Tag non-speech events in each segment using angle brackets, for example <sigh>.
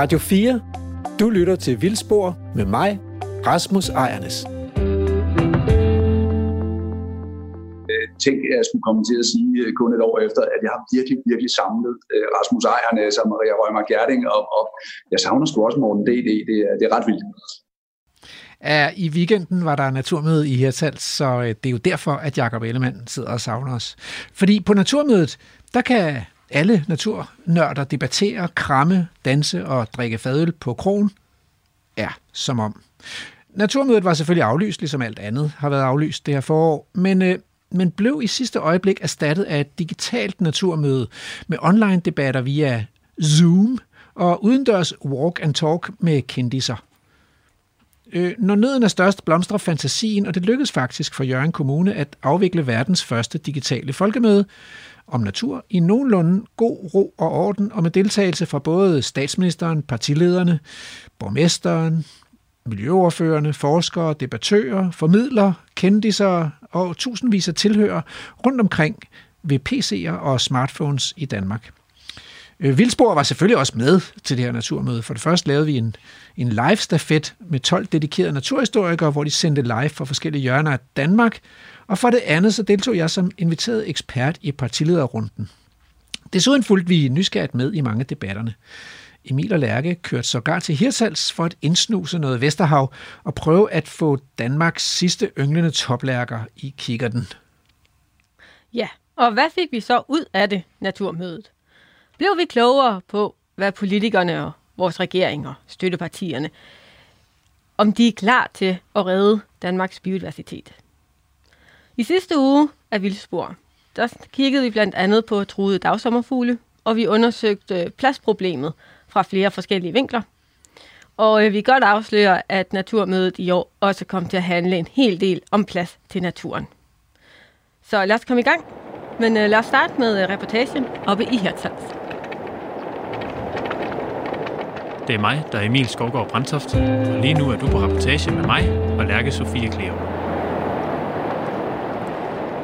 Radio 4. Du lytter til Vildspor med mig, Rasmus Ejernes. Tænk, at jeg skulle komme til at sige øh, kun et år efter, at jeg har virkelig, virkelig samlet øh, Rasmus Ejernes og Maria Rømer Gerding, og, og jeg savner sgu også Morten D.D. Det er, det er ret vildt. Ja, I weekenden var der naturmøde i Hirtshals, så øh, det er jo derfor, at Jakob Ellemann sidder og savner os. Fordi på naturmødet, der kan alle naturnørder debattere, kramme, danse og drikke fadøl på krogen. Ja, som om. Naturmødet var selvfølgelig aflyst, ligesom alt andet har været aflyst det her forår, men, øh, men blev i sidste øjeblik erstattet af et digitalt naturmøde med online debatter via Zoom og udendørs walk and talk med kendiser. Øh, når nøden er størst, blomstrer fantasien, og det lykkedes faktisk for Jørgen Kommune at afvikle verdens første digitale folkemøde om natur i nogenlunde god ro og orden, og med deltagelse fra både statsministeren, partilederne, borgmesteren, miljøoverførende, forskere, debattører, formidlere, kendiser og tusindvis af tilhører rundt omkring ved PC'er og smartphones i Danmark. Øh, Vildspor var selvfølgelig også med til det her naturmøde. For det første lavede vi en, en live-stafet med 12 dedikerede naturhistorikere, hvor de sendte live fra forskellige hjørner af Danmark. Og for det andet så deltog jeg som inviteret ekspert i partilederrunden. Desuden fulgte vi nysgerrigt med i mange af debatterne. Emil og Lærke kørte sågar til Hirtshals for at indsnuse noget Vesterhav og prøve at få Danmarks sidste ynglende toplærker i kikkerten. Ja, og hvad fik vi så ud af det, naturmødet? Blev vi klogere på, hvad politikerne og vores regeringer, støttepartierne, om de er klar til at redde Danmarks biodiversitet? I sidste uge af Vildspor, der kiggede vi blandt andet på truede dagsommerfugle, og vi undersøgte pladsproblemet fra flere forskellige vinkler. Og øh, vi kan godt afsløre, at Naturmødet i år også kom til at handle en hel del om plads til naturen. Så lad os komme i gang. Men øh, lad os starte med øh, reportagen oppe i Hirtshals. Det er mig, der er Emil Skovgaard Brandtoft, og lige nu er du på reportage med mig og Lærke Sofie Kleo.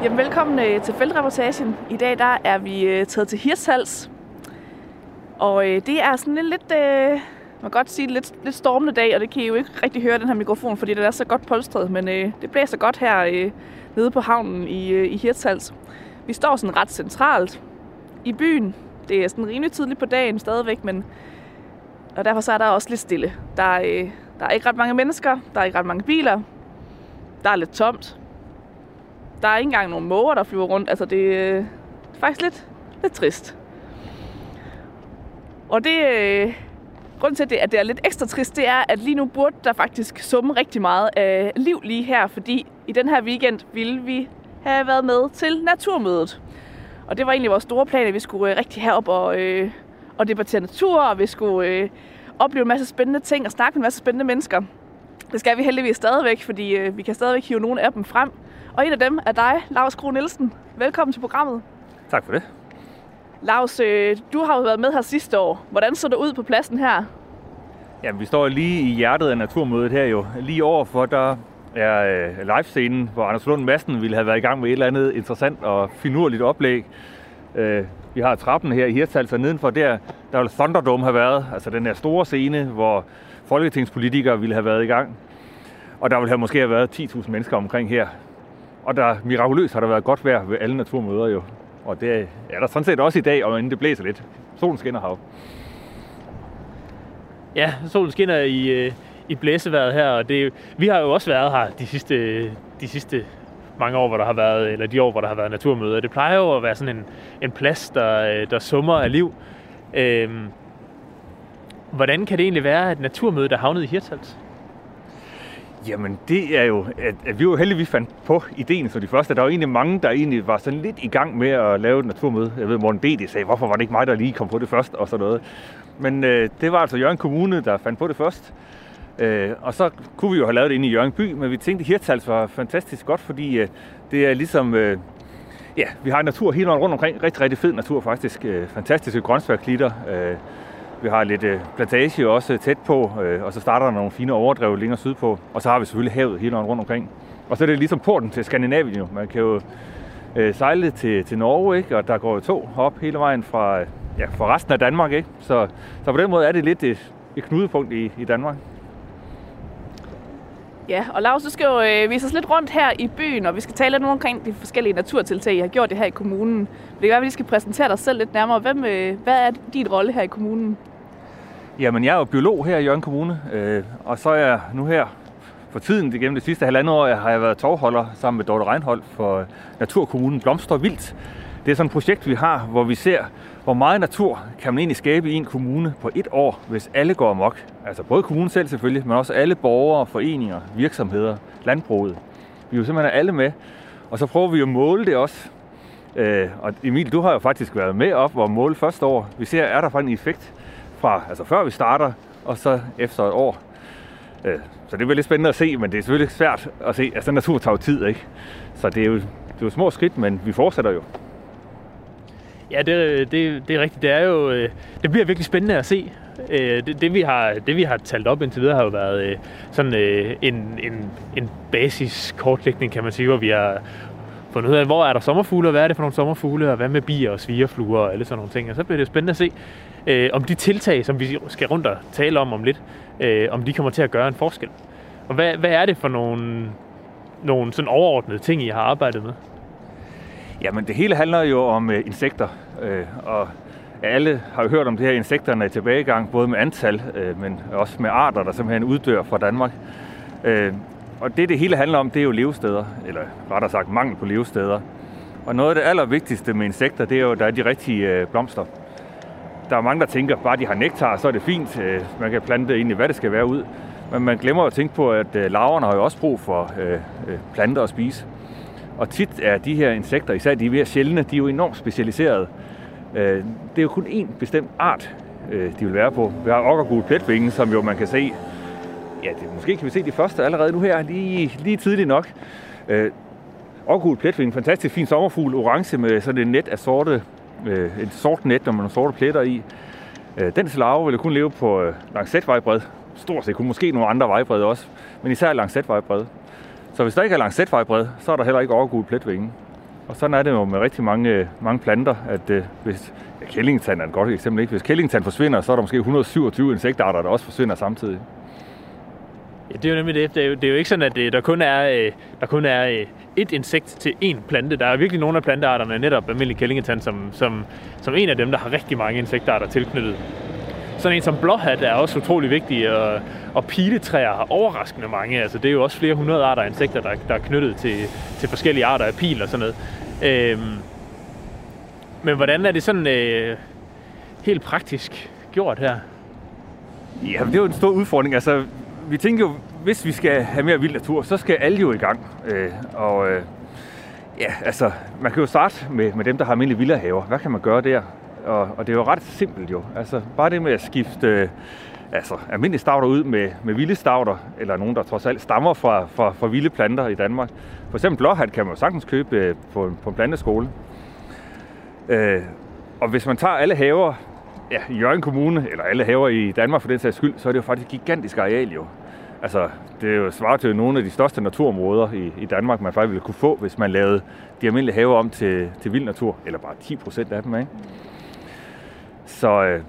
Jamen, velkommen øh, til feltreportagen. I dag der er vi øh, taget til Hirtshals. Og øh, det er sådan en lidt, øh, man kan godt sige, lidt, lidt stormende dag, og det kan I jo ikke rigtig høre den her mikrofon, fordi den er så godt polstret. Men øh, det blæser godt her øh, nede på havnen i, øh, i Hirtshals. Vi står sådan ret centralt i byen. Det er sådan rimelig tidligt på dagen stadigvæk, men og derfor så er der også lidt stille. Der er, øh, der er ikke ret mange mennesker, der er ikke ret mange biler, der er lidt tomt. Der er ikke engang nogen måger, der flyver rundt. Altså, øh, det er faktisk lidt, lidt trist. Og det, øh, grunden til, at det, at det er lidt ekstra trist, det er, at lige nu burde der faktisk summe rigtig meget af liv lige her, fordi i den her weekend ville vi have været med til Naturmødet. Og det var egentlig vores store plan, at vi skulle øh, rigtig herop og, øh, og debattere natur, og vi skulle øh, opleve en masse spændende ting og snakke med en masse spændende mennesker. Det skal vi heldigvis stadigvæk, fordi øh, vi kan stadigvæk hive nogle af dem frem. Og en af dem er dig, Lars Kro Nielsen. Velkommen til programmet. Tak for det. Lars, øh, du har jo været med her sidste år. Hvordan så det ud på pladsen her? Jamen, vi står lige i hjertet af naturmødet her jo. Lige overfor, der er øh, livescenen, hvor Anders Lund Madsen ville have været i gang med et eller andet interessant og finurligt oplæg. Øh, vi har trappen her i Hirtshals, og nedenfor der, der vil Thunderdome have været, altså den her store scene, hvor folketingspolitikere ville have været i gang. Og der ville have måske have været 10.000 mennesker omkring her. Og der mirakuløst har der været godt vejr ved alle naturmøder jo. Og det er der sådan set også i dag, og inden det blæser lidt. Solen skinner hav. Ja, solen skinner i, øh, i blæseværet her, og det, vi har jo også været her de sidste, de sidste mange år, hvor der har været, eller de år, hvor der har været naturmøder. Det plejer jo at være sådan en, en plads, der, øh, der summer af liv. Øhm, hvordan kan det egentlig være, at naturmødet er havnet i Hirtshals? Jamen, det er jo, at, at vi jo heldigvis fandt på ideen som de første. Der var egentlig mange, der egentlig var sådan lidt i gang med at lave et naturmøde. Jeg ved, Morten B.D. sagde, hvorfor var det ikke mig, der lige kom på det først, og sådan noget. Men øh, det var altså Jørgen Kommune, der fandt på det først. Øh, og så kunne vi jo have lavet det inde i Jørgen by, men vi tænkte, at Hirtals var fantastisk godt, fordi øh, det er ligesom... Øh, ja, vi har natur hele rundt omkring. Rigtig, rigtig fed natur faktisk. Øh, fantastiske grønsværklitter. Øh, vi har lidt øh, plantage også tæt på, øh, og så starter der nogle fine overdrev længere sydpå. Og så har vi selvfølgelig havet hele rundt omkring. Og så er det ligesom porten til Skandinavien jo. Man kan jo øh, sejle til, til Norge, ikke? og der går jo tog op hele vejen fra, øh, ja, fra resten af Danmark. Ikke? Så, så på den måde er det lidt et, et knudepunkt i, i Danmark. Ja, og Lars, du skal jo øh, vise os lidt rundt her i byen, og vi skal tale lidt omkring de forskellige naturtiltag, I har gjort det her i kommunen. Det kan være, at vi skal præsentere dig selv lidt nærmere. Hvem, øh, hvad er din rolle her i kommunen? Jamen, jeg er jo biolog her i Jørgen Kommune, øh, og så er jeg nu her for tiden, det gennem det sidste halvandet år, har jeg været tovholder sammen med Dorte Reinhold for øh, Naturkommunen Blomster Vildt. Det er sådan et projekt, vi har, hvor vi ser, hvor meget natur kan man egentlig skabe i en kommune på et år, hvis alle går amok. Altså både kommunen selv selvfølgelig, men også alle borgere, foreninger, virksomheder, landbruget. Vi er jo simpelthen alle med. Og så prøver vi at måle det også. Øh, og Emil, du har jo faktisk været med op og måle første år. Vi ser, er der faktisk en effekt fra, altså før vi starter, og så efter et år. Øh, så det er lidt spændende at se, men det er selvfølgelig svært at se. Altså natur tager jo tid, ikke? Så det er jo, det er jo små skridt, men vi fortsætter jo. Ja, det, det, det er rigtigt. Det, er jo, øh, det bliver virkelig spændende at se. Øh, det, det, vi har, det vi har talt op indtil videre har jo været øh, sådan en, en, en basiskortlægning, kan man sige, hvor vi har fundet ud af, hvor er der sommerfugle, og hvad er det for nogle sommerfugle, og hvad med bier og svigerfluer og alle sådan nogle ting. Og så bliver det spændende at se, øh, om de tiltag, som vi skal rundt og tale om om lidt, øh, om de kommer til at gøre en forskel. Og hvad, hvad er det for nogle, nogle sådan overordnede ting, I har arbejdet med? Jamen, det hele handler jo om øh, insekter, øh, og alle har jo hørt om det her insekterne i tilbagegang, både med antal, øh, men også med arter, der simpelthen uddør fra Danmark. Øh, og det, det hele handler om, det er jo levesteder, eller rettere sagt mangel på levesteder. Og noget af det allervigtigste med insekter, det er jo, at der er de rigtige øh, blomster. Der er mange, der tænker, bare de har nektar, så er det fint. Øh, man kan plante egentlig, hvad det skal være ud. Men man glemmer at tænke på, at øh, larverne har jo også brug for øh, øh, planter at spise. Og tit er de her insekter, især de mere sjældne, de er jo enormt specialiserede. Øh, det er jo kun én bestemt art, øh, de vil være på. Vi har okkergul pletvinge, som jo man kan se, ja, det, måske kan vi se de første allerede nu her, lige, lige tidligt nok. Øh, okkergul pletvinge, fantastisk fin sommerfugl, orange med sådan et net af sorte, øh, et sort net, når man har sorte pletter i. Øh, den larve ville kun leve på øh, langsætvejbred. Stort set kun måske nogle andre vejbrede også, men især langsætvejbred. Så hvis der ikke er langsætvejbred, så er der heller ikke overgået pletvinge. Og sådan er det jo med rigtig mange, øh, mange planter, at øh, hvis ja, kællingetand er et godt eksempel, ikke? hvis kællingetand forsvinder, så er der måske 127 insektarter, der også forsvinder samtidig. Ja, det er jo nemlig det. Det er jo, det er jo ikke sådan, at det, der kun er, øh, der kun er øh, et insekt til én plante. Der er virkelig nogle af plantearterne, netop almindelig kællingetand, som, som, som en af dem, der har rigtig mange insektarter tilknyttet. Sådan en som blåhat er også utrolig vigtig, og, og piletræer har overraskende mange. Altså, det er jo også flere hundrede arter af insekter, der, der er knyttet til, til forskellige arter af pil og sådan noget. Øhm, men hvordan er det sådan øh, helt praktisk gjort her? Ja, det er jo en stor udfordring. Altså, vi tænker jo, hvis vi skal have mere vild natur, så skal alle jo i gang. Øh, og øh, ja, altså, man kan jo starte med, med dem, der har almindelige villahaver. Hvad kan man gøre der? Og, og det er jo ret simpelt jo. Altså, bare det med at skifte øh, altså, almindelige stavter ud med, med vilde stavter, eller nogen, der trods alt stammer fra, fra, fra vilde planter i Danmark. For eksempel blåhat kan man jo sagtens købe øh, på, på en planteskole. Øh, og hvis man tager alle haver ja, i Jørgen Kommune, eller alle haver i Danmark for den sags skyld, så er det jo faktisk et gigantisk areal jo. Altså, det er jo svaret til nogle af de største naturområder i, i Danmark, man faktisk ville kunne få, hvis man lavede de almindelige haver om til, til vild natur, eller bare 10 procent af dem, ikke? Så, øh,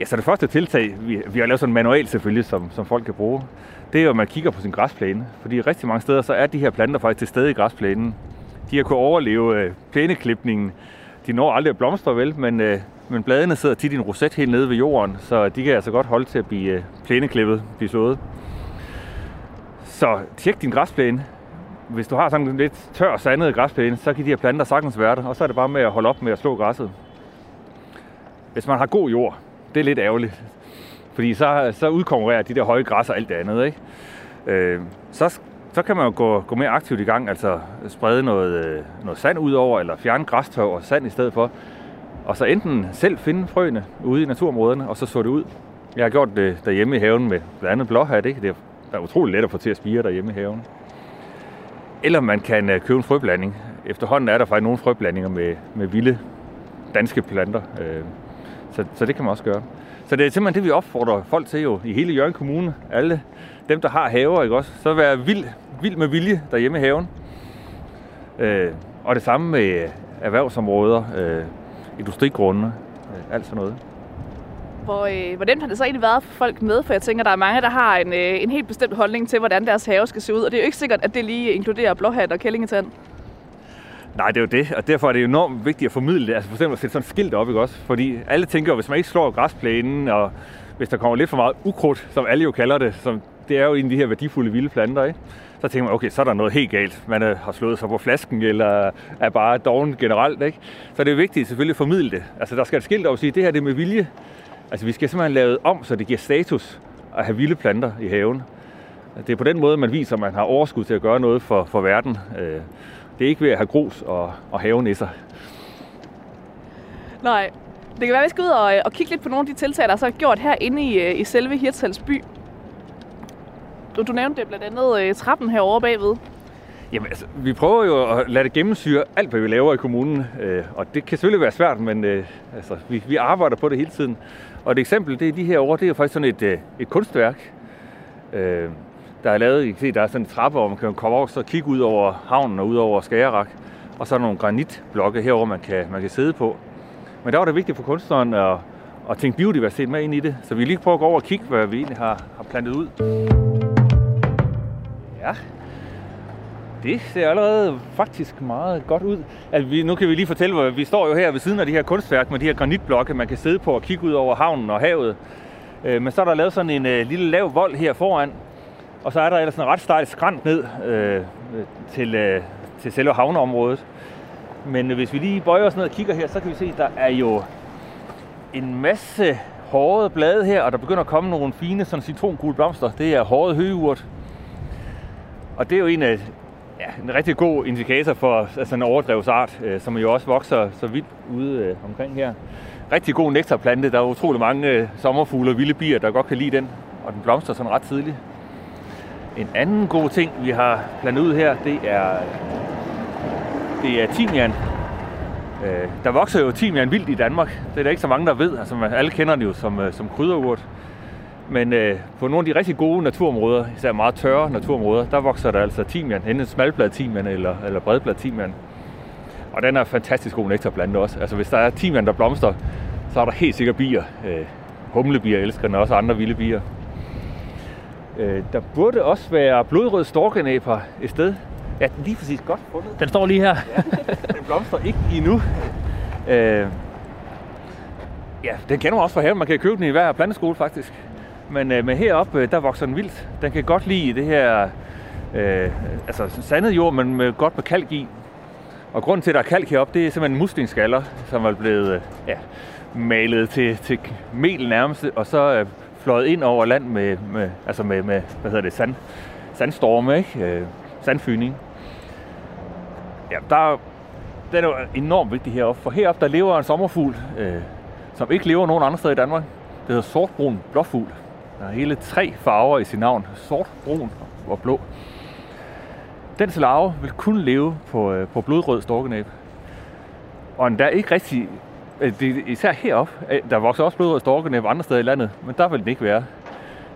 ja, så det første tiltag, vi, vi har lavet sådan en manual selvfølgelig, som, som folk kan bruge, det er jo, at man kigger på sin græsplæne. Fordi rigtig mange steder, så er de her planter faktisk til stede i græsplænen. De har kunnet overleve øh, plæneklipningen. De når aldrig at blomstre vel, men, øh, men bladene sidder tit i en roset helt nede ved jorden, så de kan altså godt holde til at blive øh, plæneklippet, blive slået. Så tjek din græsplæne. Hvis du har sådan en lidt tør sandet græsplæne, så kan de her planter sagtens være der, og så er det bare med at holde op med at slå græsset. Hvis man har god jord, det er lidt ærgerligt. Fordi så, så udkonkurrerer de der høje græs og alt det andet. Ikke? Øh, så, så kan man jo gå, gå mere aktivt i gang, altså sprede noget, øh, noget sand ud over, eller fjerne græstøv og sand i stedet for. Og så enten selv finde frøene ude i naturområderne, og så så det ud. Jeg har gjort det derhjemme i haven med blandt andet blåhat. Ikke? Det er der er utrolig let at få til at spire derhjemme i haven. Eller man kan øh, købe en frøblanding. Efterhånden er der faktisk nogle frøblandinger med, med vilde danske planter. Øh, så, så det kan man også gøre. Så det er simpelthen det, vi opfordrer folk til jo i hele Jørgen Kommune. Alle dem, der har haver, ikke også? Så være vild, vild med vilje derhjemme i haven. Øh, og det samme med erhvervsområder, øh, industrigrunde, øh, alt sådan noget. Hvor, øh, hvordan har det så egentlig været for folk med? For jeg tænker, der er mange, der har en, øh, en helt bestemt holdning til, hvordan deres have skal se ud. Og det er jo ikke sikkert, at det lige inkluderer blåhat og kællingetand. Nej, det er jo det, og derfor er det enormt vigtigt at formidle det. Altså for eksempel at sætte sådan et skilt op, ikke også? Fordi alle tænker at hvis man ikke slår græsplænen, og hvis der kommer lidt for meget ukrudt, som alle jo kalder det, som det er jo en af de her værdifulde vilde planter, ikke? så tænker man, okay, så er der noget helt galt. Man øh, har slået sig på flasken, eller er bare doven generelt. Ikke? Så det er vigtigt selvfølgelig at formidle det. Altså, der skal et skilt op og sige, det her det er med vilje. Altså, vi skal simpelthen lave om, så det giver status at have vilde planter i haven. Det er på den måde, man viser, at man har overskud til at gøre noget for, for verden. Øh, det er ikke ved at have grus og, og havenisser. Nej. Det kan være, at vi skal ud og, og kigge lidt på nogle af de tiltag, der er så gjort herinde i, øh, i selve Hirtshals by. Du, du nævnte det blandt andet øh, trappen herovre bagved. Jamen, altså, vi prøver jo at lade det gennemsyre alt, hvad vi laver i kommunen. Øh, og det kan selvfølgelig være svært, men øh, altså, vi, vi arbejder på det hele tiden. Og et eksempel, det er de her over, det er faktisk sådan et, øh, et kunstværk. Øh, der er lavet, I kan se, der er sådan en trappe, hvor man kan komme over og kigge ud over havnen og ud over Skagerrak. Og så er der nogle granitblokke herover man kan, man kan sidde på. Men der var det vigtigt for kunstneren at, at tænke biodiversitet med ind i det. Så vi lige prøver at gå over og kigge, hvad vi egentlig har, har plantet ud. Ja, det ser allerede faktisk meget godt ud. Altså, vi, nu kan vi lige fortælle, hvor vi står jo her ved siden af de her kunstværk med de her granitblokke, man kan sidde på og kigge ud over havnen og havet. Øh, men så er der lavet sådan en øh, lille lav vold her foran, og så er der ellers en ret stejl skrant ned øh, til, øh, til selve havneområdet. Men hvis vi lige bøjer os ned og kigger her, så kan vi se, at der er jo en masse hårde blade her, og der begynder at komme nogle fine sådan citrongule blomster. Det er hårde høgeurt. Og det er jo en af ja, en rigtig god indikator for altså en overdrevsart, øh, som jo også vokser så vidt ude øh, omkring her. Rigtig god nektarplante. Der er utrolig mange øh, sommerfugle og vilde bier, der godt kan lide den, og den blomstrer sådan ret tidligt. En anden god ting, vi har plantet ud her, det er, det er timian. Øh, der vokser jo timian vildt i Danmark. Det er der ikke så mange, der ved. Altså, alle kender det jo som, øh, som krydderurt. Men øh, på nogle af de rigtig gode naturområder, især meget tørre naturområder, der vokser der altså timian, enten smalblad timian eller, eller bredblad timian. Og den er fantastisk god nektarplante også. Altså hvis der er timian, der blomster, så er der helt sikkert bier. Øh, humlebier elsker den, og også andre vilde bier. Øh, der burde også være blodrød storkenæber et sted. Ja, lige præcis godt fundet. Den står lige her. ja, den blomstrer ikke endnu. Øh, ja, den kender man også fra haven. Man kan købe den i hver planteskole faktisk. Men, øh, men heroppe, øh, der vokser den vildt. Den kan godt lide det her øh, altså sandet jord, men med, godt med kalk i. Og grunden til, at der er kalk heroppe, det er simpelthen muslingeskaller, som er blevet øh, ja, malet til, til mel nærmest, og så øh, fløjet ind over land med, med, altså med, med hvad hedder det, sand, sandstorme, ikke? Øh, sandfyning. Ja, der, den er jo enormt vigtig heroppe, for heroppe der lever en sommerfugl, øh, som ikke lever nogen andre steder i Danmark. Det hedder sortbrun blåfugl. Der er hele tre farver i sit navn. Sort, brun og blå. Den larve vil kun leve på, øh, på blodrød storkenæb. Og der er ikke rigtig... Øh, det, især heroppe, øh, der vokser også blodrød storkenæb andre steder i landet, men der vil den ikke være.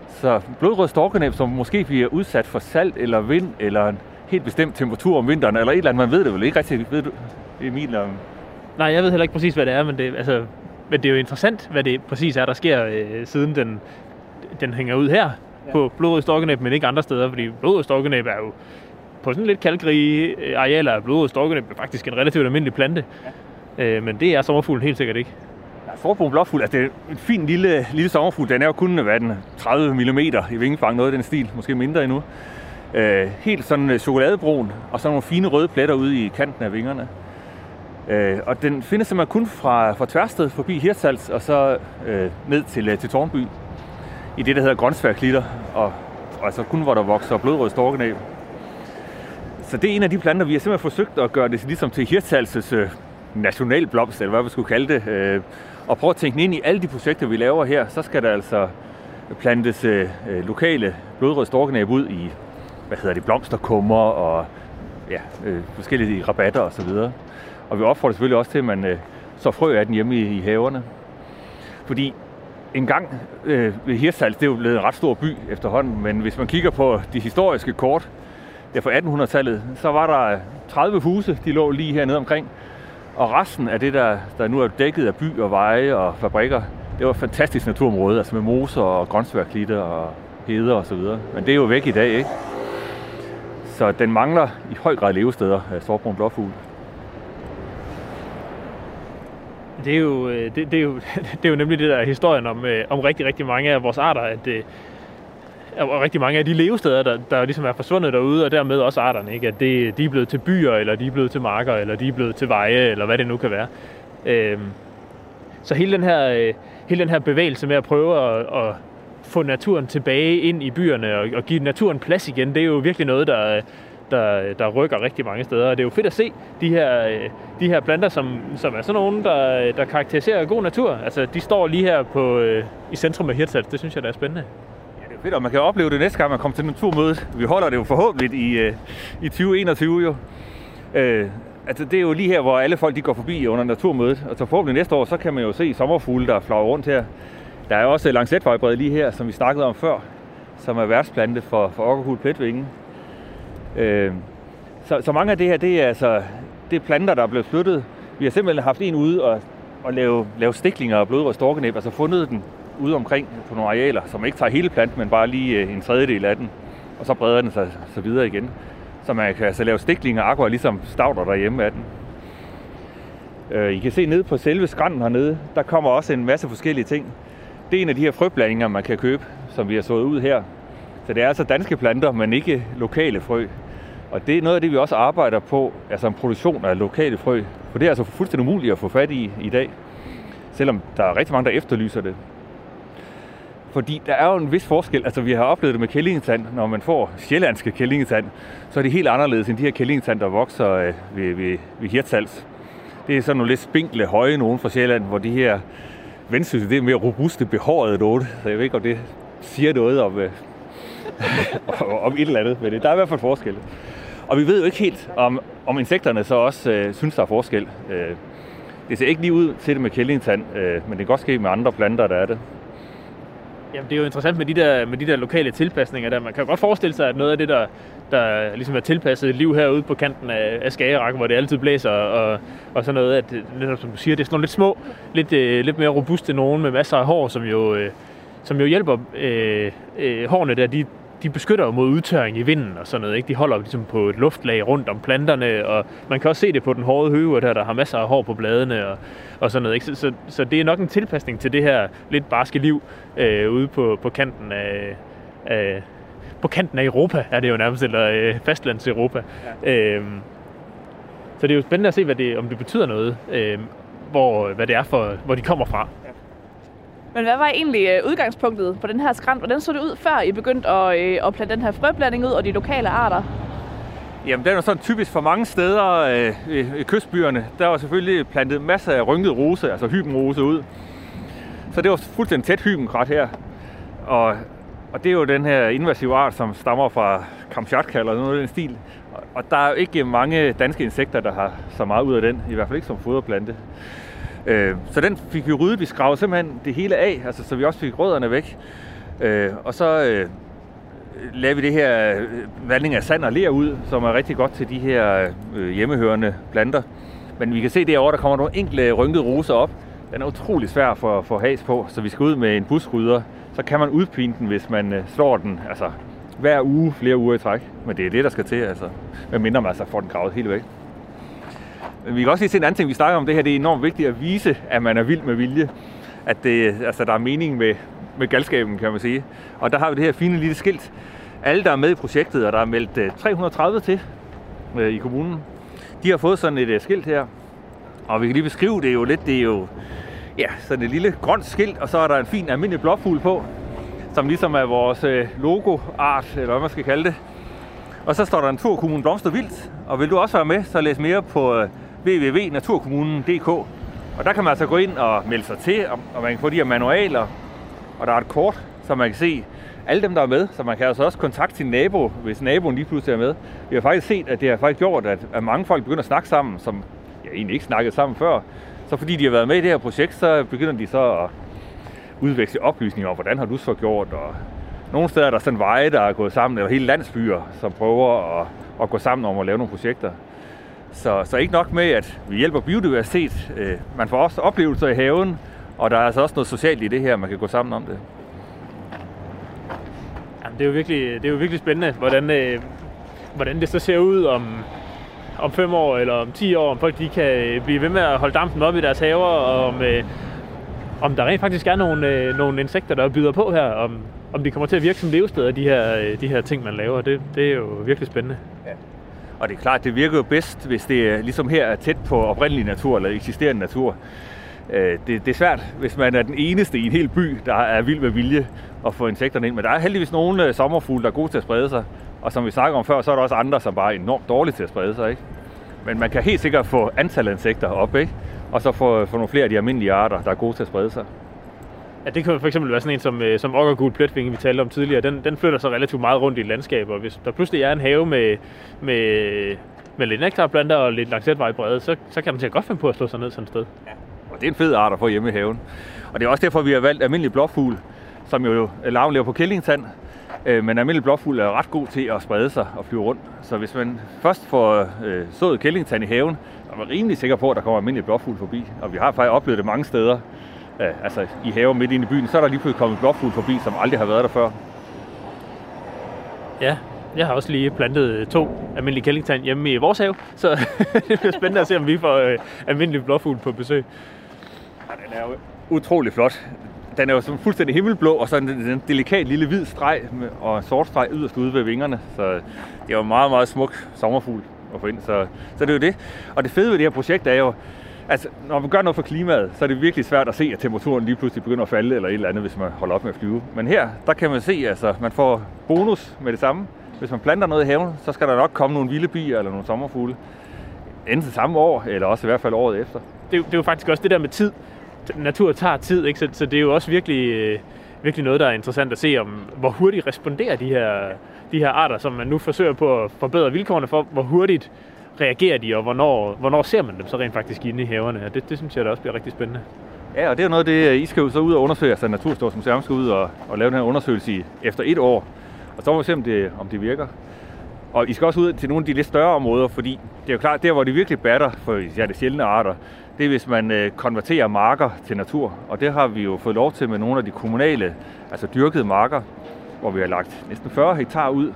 Så blodrød storkenæb, som måske bliver udsat for salt eller vind, eller en helt bestemt temperatur om vinteren, eller et eller andet, man ved det vel ikke rigtig, ved du, Emil? Om... Nej, jeg ved heller ikke præcis, hvad det er, men det, altså, men det er jo interessant, hvad det præcis er, der sker, øh, siden den, den hænger ud her ja. på blodrød storkenæb, men ikke andre steder, fordi blodrød storkenæb er jo på sådan lidt kalkrige øh, arealer af blodrød storkenæb er faktisk en relativt almindelig plante. Ja. Øh, men det er sommerfuglen helt sikkert ikke. Ja, Forbrun blåfugl, altså det er en fin lille, lille sommerfugl. Den er jo kun hvad den, 30 mm i vingefang, noget af den stil, måske mindre endnu. Øh, helt sådan øh, chokoladebrun, og så nogle fine røde pletter ude i kanten af vingerne. Øh, og den findes simpelthen kun fra, fra Tværsted forbi Hirtshals og så øh, ned til, øh, til Tornby i det, der hedder grøntsværklitter, og, og altså kun hvor der vokser blodrød storkenæb. Så det er en af de planter, vi har simpelthen forsøgt at gøre det ligesom til Hirtshalses øh, nationalblomst, eller hvad vi skulle kalde det, øh, og prøve at tænke ind i alle de projekter, vi laver her, så skal der altså plantes øh, øh lokale blodrød storkenæb ud i, hvad hedder det, blomsterkummer og ja, øh, forskellige rabatter osv. Og, og vi opfordrer selvfølgelig også til, at man øh, så frø af den hjemme i, i haverne. Fordi en gang øh, ved Hirtshals, det er jo blevet en ret stor by efterhånden, men hvis man kigger på de historiske kort der fra 1800-tallet, så var der 30 huse, de lå lige hernede omkring. Og resten af det, der, der nu er dækket af by og veje og fabrikker, det var et fantastisk naturområde, altså med moser og grøntsværklitter og heder og så videre. Men det er jo væk i dag, ikke? Så den mangler i høj grad levesteder af sortbrun blåfugl. Det er, jo, øh, det, det, er jo, <laughs> det er jo nemlig det der historien om, øh, om rigtig, rigtig mange af vores arter, at øh, det, og rigtig mange af de levesteder, der, der ligesom er forsvundet derude, og dermed også arterne, ikke? at det, de er blevet til byer, eller de er blevet til marker, eller de er blevet til veje, eller hvad det nu kan være. Øhm, så hele den, her, øh, hele den her bevægelse med at prøve at, at få naturen tilbage ind i byerne og, og give naturen plads igen, det er jo virkelig noget, der, der, der rykker rigtig mange steder. Og det er jo fedt at se de her, de her planter, som, som er sådan nogle, der, der karakteriserer god natur. Altså, de står lige her på, øh, i centrum af Hirtshals. Det synes jeg, der er spændende. Ja, det er fedt, og man kan opleve det næste gang, man kommer til naturmødet. Vi holder det jo forhåbentlig i, øh, i 2021 jo. Øh, altså, det er jo lige her, hvor alle folk de går forbi under naturmødet. Og så forhåbentlig næste år, så kan man jo se sommerfugle, der flager rundt her. Der er også lancetfejbred lige her, som vi snakkede om før, som er værtsplante for, for okkerhul pletvinge. Øh, så, så mange af det her, det er altså det er planter, der er blevet flyttet. Vi har simpelthen haft en ude og, og lave, lave stiklinger og blodrød storkenæb, altså fundet den ude omkring på nogle arealer, som ikke tager hele planten, men bare lige øh, en tredjedel af den, og så breder den sig så videre igen. Så man kan altså lave stiklinger akkurat ligesom stavter derhjemme af den. Øh, I kan se ned på selve skranden hernede, der kommer også en masse forskellige ting. Det er en af de her frøblandinger, man kan købe, som vi har sået ud her. Så det er altså danske planter, men ikke lokale frø. Og det er noget af det, vi også arbejder på, altså en produktion af lokale frø. For det er altså fuldstændig umuligt at få fat i i dag, selvom der er rigtig mange, der efterlyser det. Fordi der er jo en vis forskel. Altså, vi har oplevet det med kællingetand. Når man får sjællandske kællingetand, så er det helt anderledes end de her kællingetand, der vokser øh, ved, ved, ved Hirtshals. Det er sådan nogle lidt spinkle, høje nogen fra Sjælland, hvor de her vendsyssel, det er mere robuste, behårede noget. Så jeg ved ikke, om det siger noget om, øh, om et eller andet men. Øh, der er i hvert fald forskel. Og vi ved jo ikke helt, om, om insekterne så også øh, synes, der er forskel. Øh, det ser ikke lige ud til det med kællingetand, øh, men det kan godt ske med andre planter, der er det. Jamen, det er jo interessant med de der, med de der lokale tilpasninger der. Man kan jo godt forestille sig, at noget af det, der, der ligesom er tilpasset liv herude på kanten af, af Skagerak, hvor det altid blæser og, og sådan noget, at øh, netop som du siger, det er sådan nogle lidt små, lidt, øh, lidt mere robuste nogen med masser af hår, som jo, øh, som jo hjælper øh, øh, hårene der, de, de beskytter jo mod udtørring i vinden og sådan noget. Ikke? De holder ligesom på et luftlag rundt om planterne, og man kan også se det på den hårde høve der, der har masser af hår på bladene og, og sådan noget. Ikke? Så, så, så det er nok en tilpasning til det her lidt barske liv øh, ude på, på kanten af, af på kanten af Europa, er det jo nærmest, eller øh, fastlands Europa. Ja. Øhm, så det er jo spændende at se, hvad det, om det betyder noget, øh, hvor, hvad det er for, hvor de kommer fra. Men hvad var egentlig øh, udgangspunktet på den her skrant? Hvordan så det ud, før I begyndte at, øh, at plante den her frøblanding ud og de lokale arter? Jamen, det er sådan typisk for mange steder øh, øh, i kystbyerne. Der var selvfølgelig plantet masser af rynket rose, altså hybenrose ud. Så det var fuldstændig tæt hybenkrat her. Og, og det er jo den her invasive art, som stammer fra Kamchatka eller noget af den stil. Og der er jo ikke mange danske insekter, der har så meget ud af den, i hvert fald ikke som foderplante. Øh, så den fik vi ryddet. Vi skravede simpelthen det hele af, altså, så vi også fik rødderne væk. Øh, og så øh, lavede vi det her øh, vandring af sand og ler ud, som er rigtig godt til de her øh, hjemmehørende planter. Men vi kan se derovre, der kommer nogle enkle rynkede roser op. Den er utrolig svær for, for has på, så vi skal ud med en busrydder. Så kan man udpine den, hvis man øh, slår den altså, hver uge, flere uger i træk. Men det er det, der skal til, altså. Men mindre man altså får den gravet helt væk. Men vi kan også lige se en anden ting, vi snakker om det her. Det er enormt vigtigt at vise, at man er vild med vilje. At det, altså, der er mening med, med galskaben, kan man sige. Og der har vi det her fine lille skilt. Alle, der er med i projektet, og der er meldt øh, 330 til øh, i kommunen, de har fået sådan et øh, skilt her. Og vi kan lige beskrive det jo lidt. Det er jo ja, sådan et lille grønt skilt, og så er der en fin almindelig blåfugl på, som ligesom er vores øh, logoart, eller hvad man skal kalde det. Og så står der Naturkommunen Blomster Vildt, og vil du også være med, så læs mere på øh, www.naturkommunen.dk. Og der kan man altså gå ind og melde sig til, og man kan få de her manualer, og der er et kort, så man kan se alle dem, der er med, så man kan altså også kontakte sin nabo, hvis naboen lige pludselig er med. Vi har faktisk set, at det har faktisk gjort, at mange folk begynder at snakke sammen, som ja, egentlig ikke snakkede sammen før. Så fordi de har været med i det her projekt, så begynder de så at udveksle oplysninger om, hvordan har du så gjort, og nogle steder er der sådan veje, der er gået sammen, eller hele landsbyer, som prøver at, at gå sammen om at lave nogle projekter. Så, så ikke nok med, at vi hjælper biodiversitet. Øh, man får også oplevelser i haven, Og der er altså også noget socialt i det her, man kan gå sammen om det. Jamen, det, er jo virkelig, det er jo virkelig spændende, hvordan, øh, hvordan det så ser ud om, om fem år eller om 10 år, om folk de kan blive ved med at holde dampen op i deres haver, og om, øh, om der rent faktisk er nogle, øh, nogle insekter, der byder på her, om, om de kommer til at virke som levesteder, de her, øh, de her ting, man laver. Det, det er jo virkelig spændende. Ja. Og det er klart, det virker jo bedst, hvis det er, ligesom her er tæt på oprindelig natur eller eksisterende natur. Øh, det, det er svært, hvis man er den eneste i en hel by, der er vild med vilje at få insekterne ind. Men der er heldigvis nogle øh, sommerfugle, der er gode til at sprede sig. Og som vi snakker om før, så er der også andre, som bare er enormt dårlige til at sprede sig. Ikke? Men man kan helt sikkert få antallet af insekter op, ikke? og så få, få nogle flere af de almindelige arter, der er gode til at sprede sig. Ja, det kan for eksempel være sådan en som, øh, som okkergul pletvinge, vi talte om tidligere. Den, den flytter sig relativt meget rundt i landskabet, og hvis der pludselig er en have med, med, med lidt nektarplanter og lidt lancetvejebrede, så, så kan den til godt finde på at slå sig ned sådan et sted. Ja. Og det er en fed art at få hjemme i haven. Og det er også derfor, vi har valgt almindelig blåfugl, som jo larven lever på kællingtand. Øh, men almindelig blåfugl er ret god til at sprede sig og flyve rundt. Så hvis man først får øh, sået kællingtand i haven, så er man rimelig sikker på, at der kommer almindelig blåfugl forbi. Og vi har faktisk oplevet det mange steder, øh, altså i haver midt inde i byen, så er der lige pludselig kommet blåfugl forbi, som aldrig har været der før. Ja, jeg har også lige plantet to almindelige kællingtand hjemme i vores have, så <laughs> det bliver spændende at se, om vi får øh, almindelig blåfugl på besøg. Ja, den er jo utrolig flot. Den er jo som fuldstændig himmelblå, og så en, en delikat lille hvid streg og en sort streg yderst ude ved vingerne. Så det er jo en meget, meget smuk sommerfugl at få ind. Så, så det er jo det. Og det fede ved det her projekt er jo, altså, når man gør noget for klimaet, så er det virkelig svært at se, at temperaturen lige pludselig begynder at falde eller et eller andet, hvis man holder op med at flyve. Men her, der kan man se, at altså, man får bonus med det samme. Hvis man planter noget i haven, så skal der nok komme nogle vilde bier eller nogle sommerfugle. Enten samme år, eller også i hvert fald året efter. Det det er jo faktisk også det der med tid. Natur tager tid, ikke? Så, så det er jo også virkelig, øh, virkelig noget, der er interessant at se, om hvor hurtigt responderer de her, de her arter, som man nu forsøger på at forbedre vilkårene for, hvor hurtigt reagerer de, og hvornår, hvornår ser man dem så rent faktisk inde i haverne. Og det, det synes jeg da også bliver rigtig spændende. Ja, og det er noget det, øh, I skal jo så ud og undersøge, altså Naturstors Museum skal ud og, og lave den her undersøgelse i, efter et år. Og så må vi se, om det, om det virker. Og I skal også ud til nogle af de lidt større områder, fordi det er jo klart, der hvor det virkelig batter for ja, de sjældne arter, det er hvis man øh, konverterer marker til natur. Og det har vi jo fået lov til med nogle af de kommunale, altså dyrkede marker, hvor vi har lagt næsten 40 hektar ud.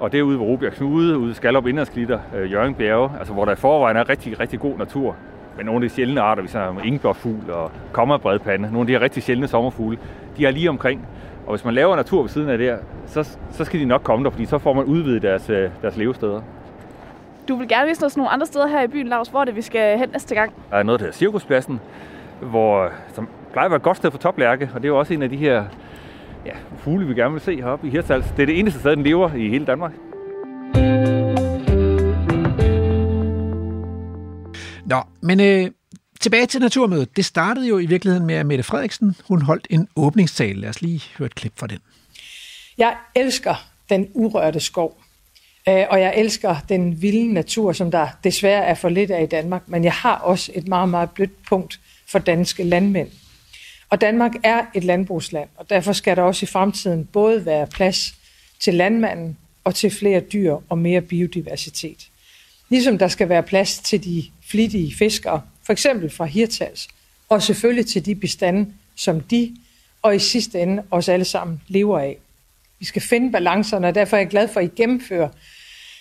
Og det er ude ved Robjerg Knude, ude i Skalop Indlandsklitter, øh, Jørgen Bjerge, altså hvor der i forvejen er rigtig, rigtig god natur. Men nogle af de sjældne arter, vi snakker om ingeblåfugl og kommerbredpande, nogle af de her rigtig sjældne sommerfugle, de er lige omkring. Og hvis man laver natur ved siden af det så, så skal de nok komme der, fordi så får man udvidet deres, øh, deres levesteder. Du vil gerne vise os nogle andre steder her i byen, Lars. Hvor er det, vi skal hen næste gang? Der er noget, der hedder Cirkuspladsen, hvor, som plejer at være et godt sted for toplærke, og det er jo også en af de her ja, fugle, vi gerne vil se heroppe i Hirtshals. Det er det eneste sted, den lever i hele Danmark. Nå, men øh, tilbage til naturmødet. Det startede jo i virkeligheden med, at Mette Frederiksen hun holdt en åbningstale. Lad os lige høre et klip fra den. Jeg elsker den urørte skov, øh, og jeg elsker den vilde natur, som der desværre er for lidt af i Danmark, men jeg har også et meget, meget blødt punkt for danske landmænd. Og Danmark er et landbrugsland, og derfor skal der også i fremtiden både være plads til landmanden og til flere dyr og mere biodiversitet. Ligesom der skal være plads til de flittige fiskere, for eksempel fra Hirtals, og selvfølgelig til de bestande, som de og i sidste ende os alle sammen lever af. Vi skal finde balancerne, og derfor er jeg glad for, at I gennemfører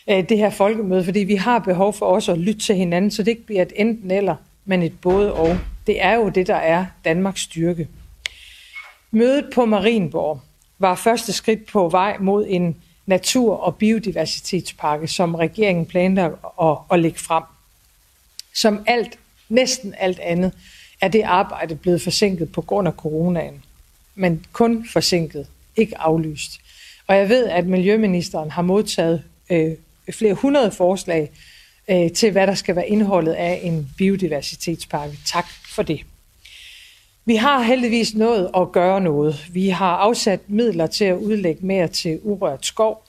øh, det her folkemøde, fordi vi har behov for også at lytte til hinanden, så det ikke bliver et enten eller, men et både og. Det er jo det, der er Danmarks styrke. Mødet på Marienborg var første skridt på vej mod en natur- og biodiversitetspakke, som regeringen planlægger at, at lægge frem. Som alt, næsten alt andet, er det arbejde blevet forsinket på grund af coronaen. Men kun forsinket, ikke aflyst. Og jeg ved, at Miljøministeren har modtaget øh, flere hundrede forslag øh, til, hvad der skal være indholdet af en biodiversitetspakke. Tak for det. Vi har heldigvis nået at gøre noget. Vi har afsat midler til at udlægge mere til urørt skov.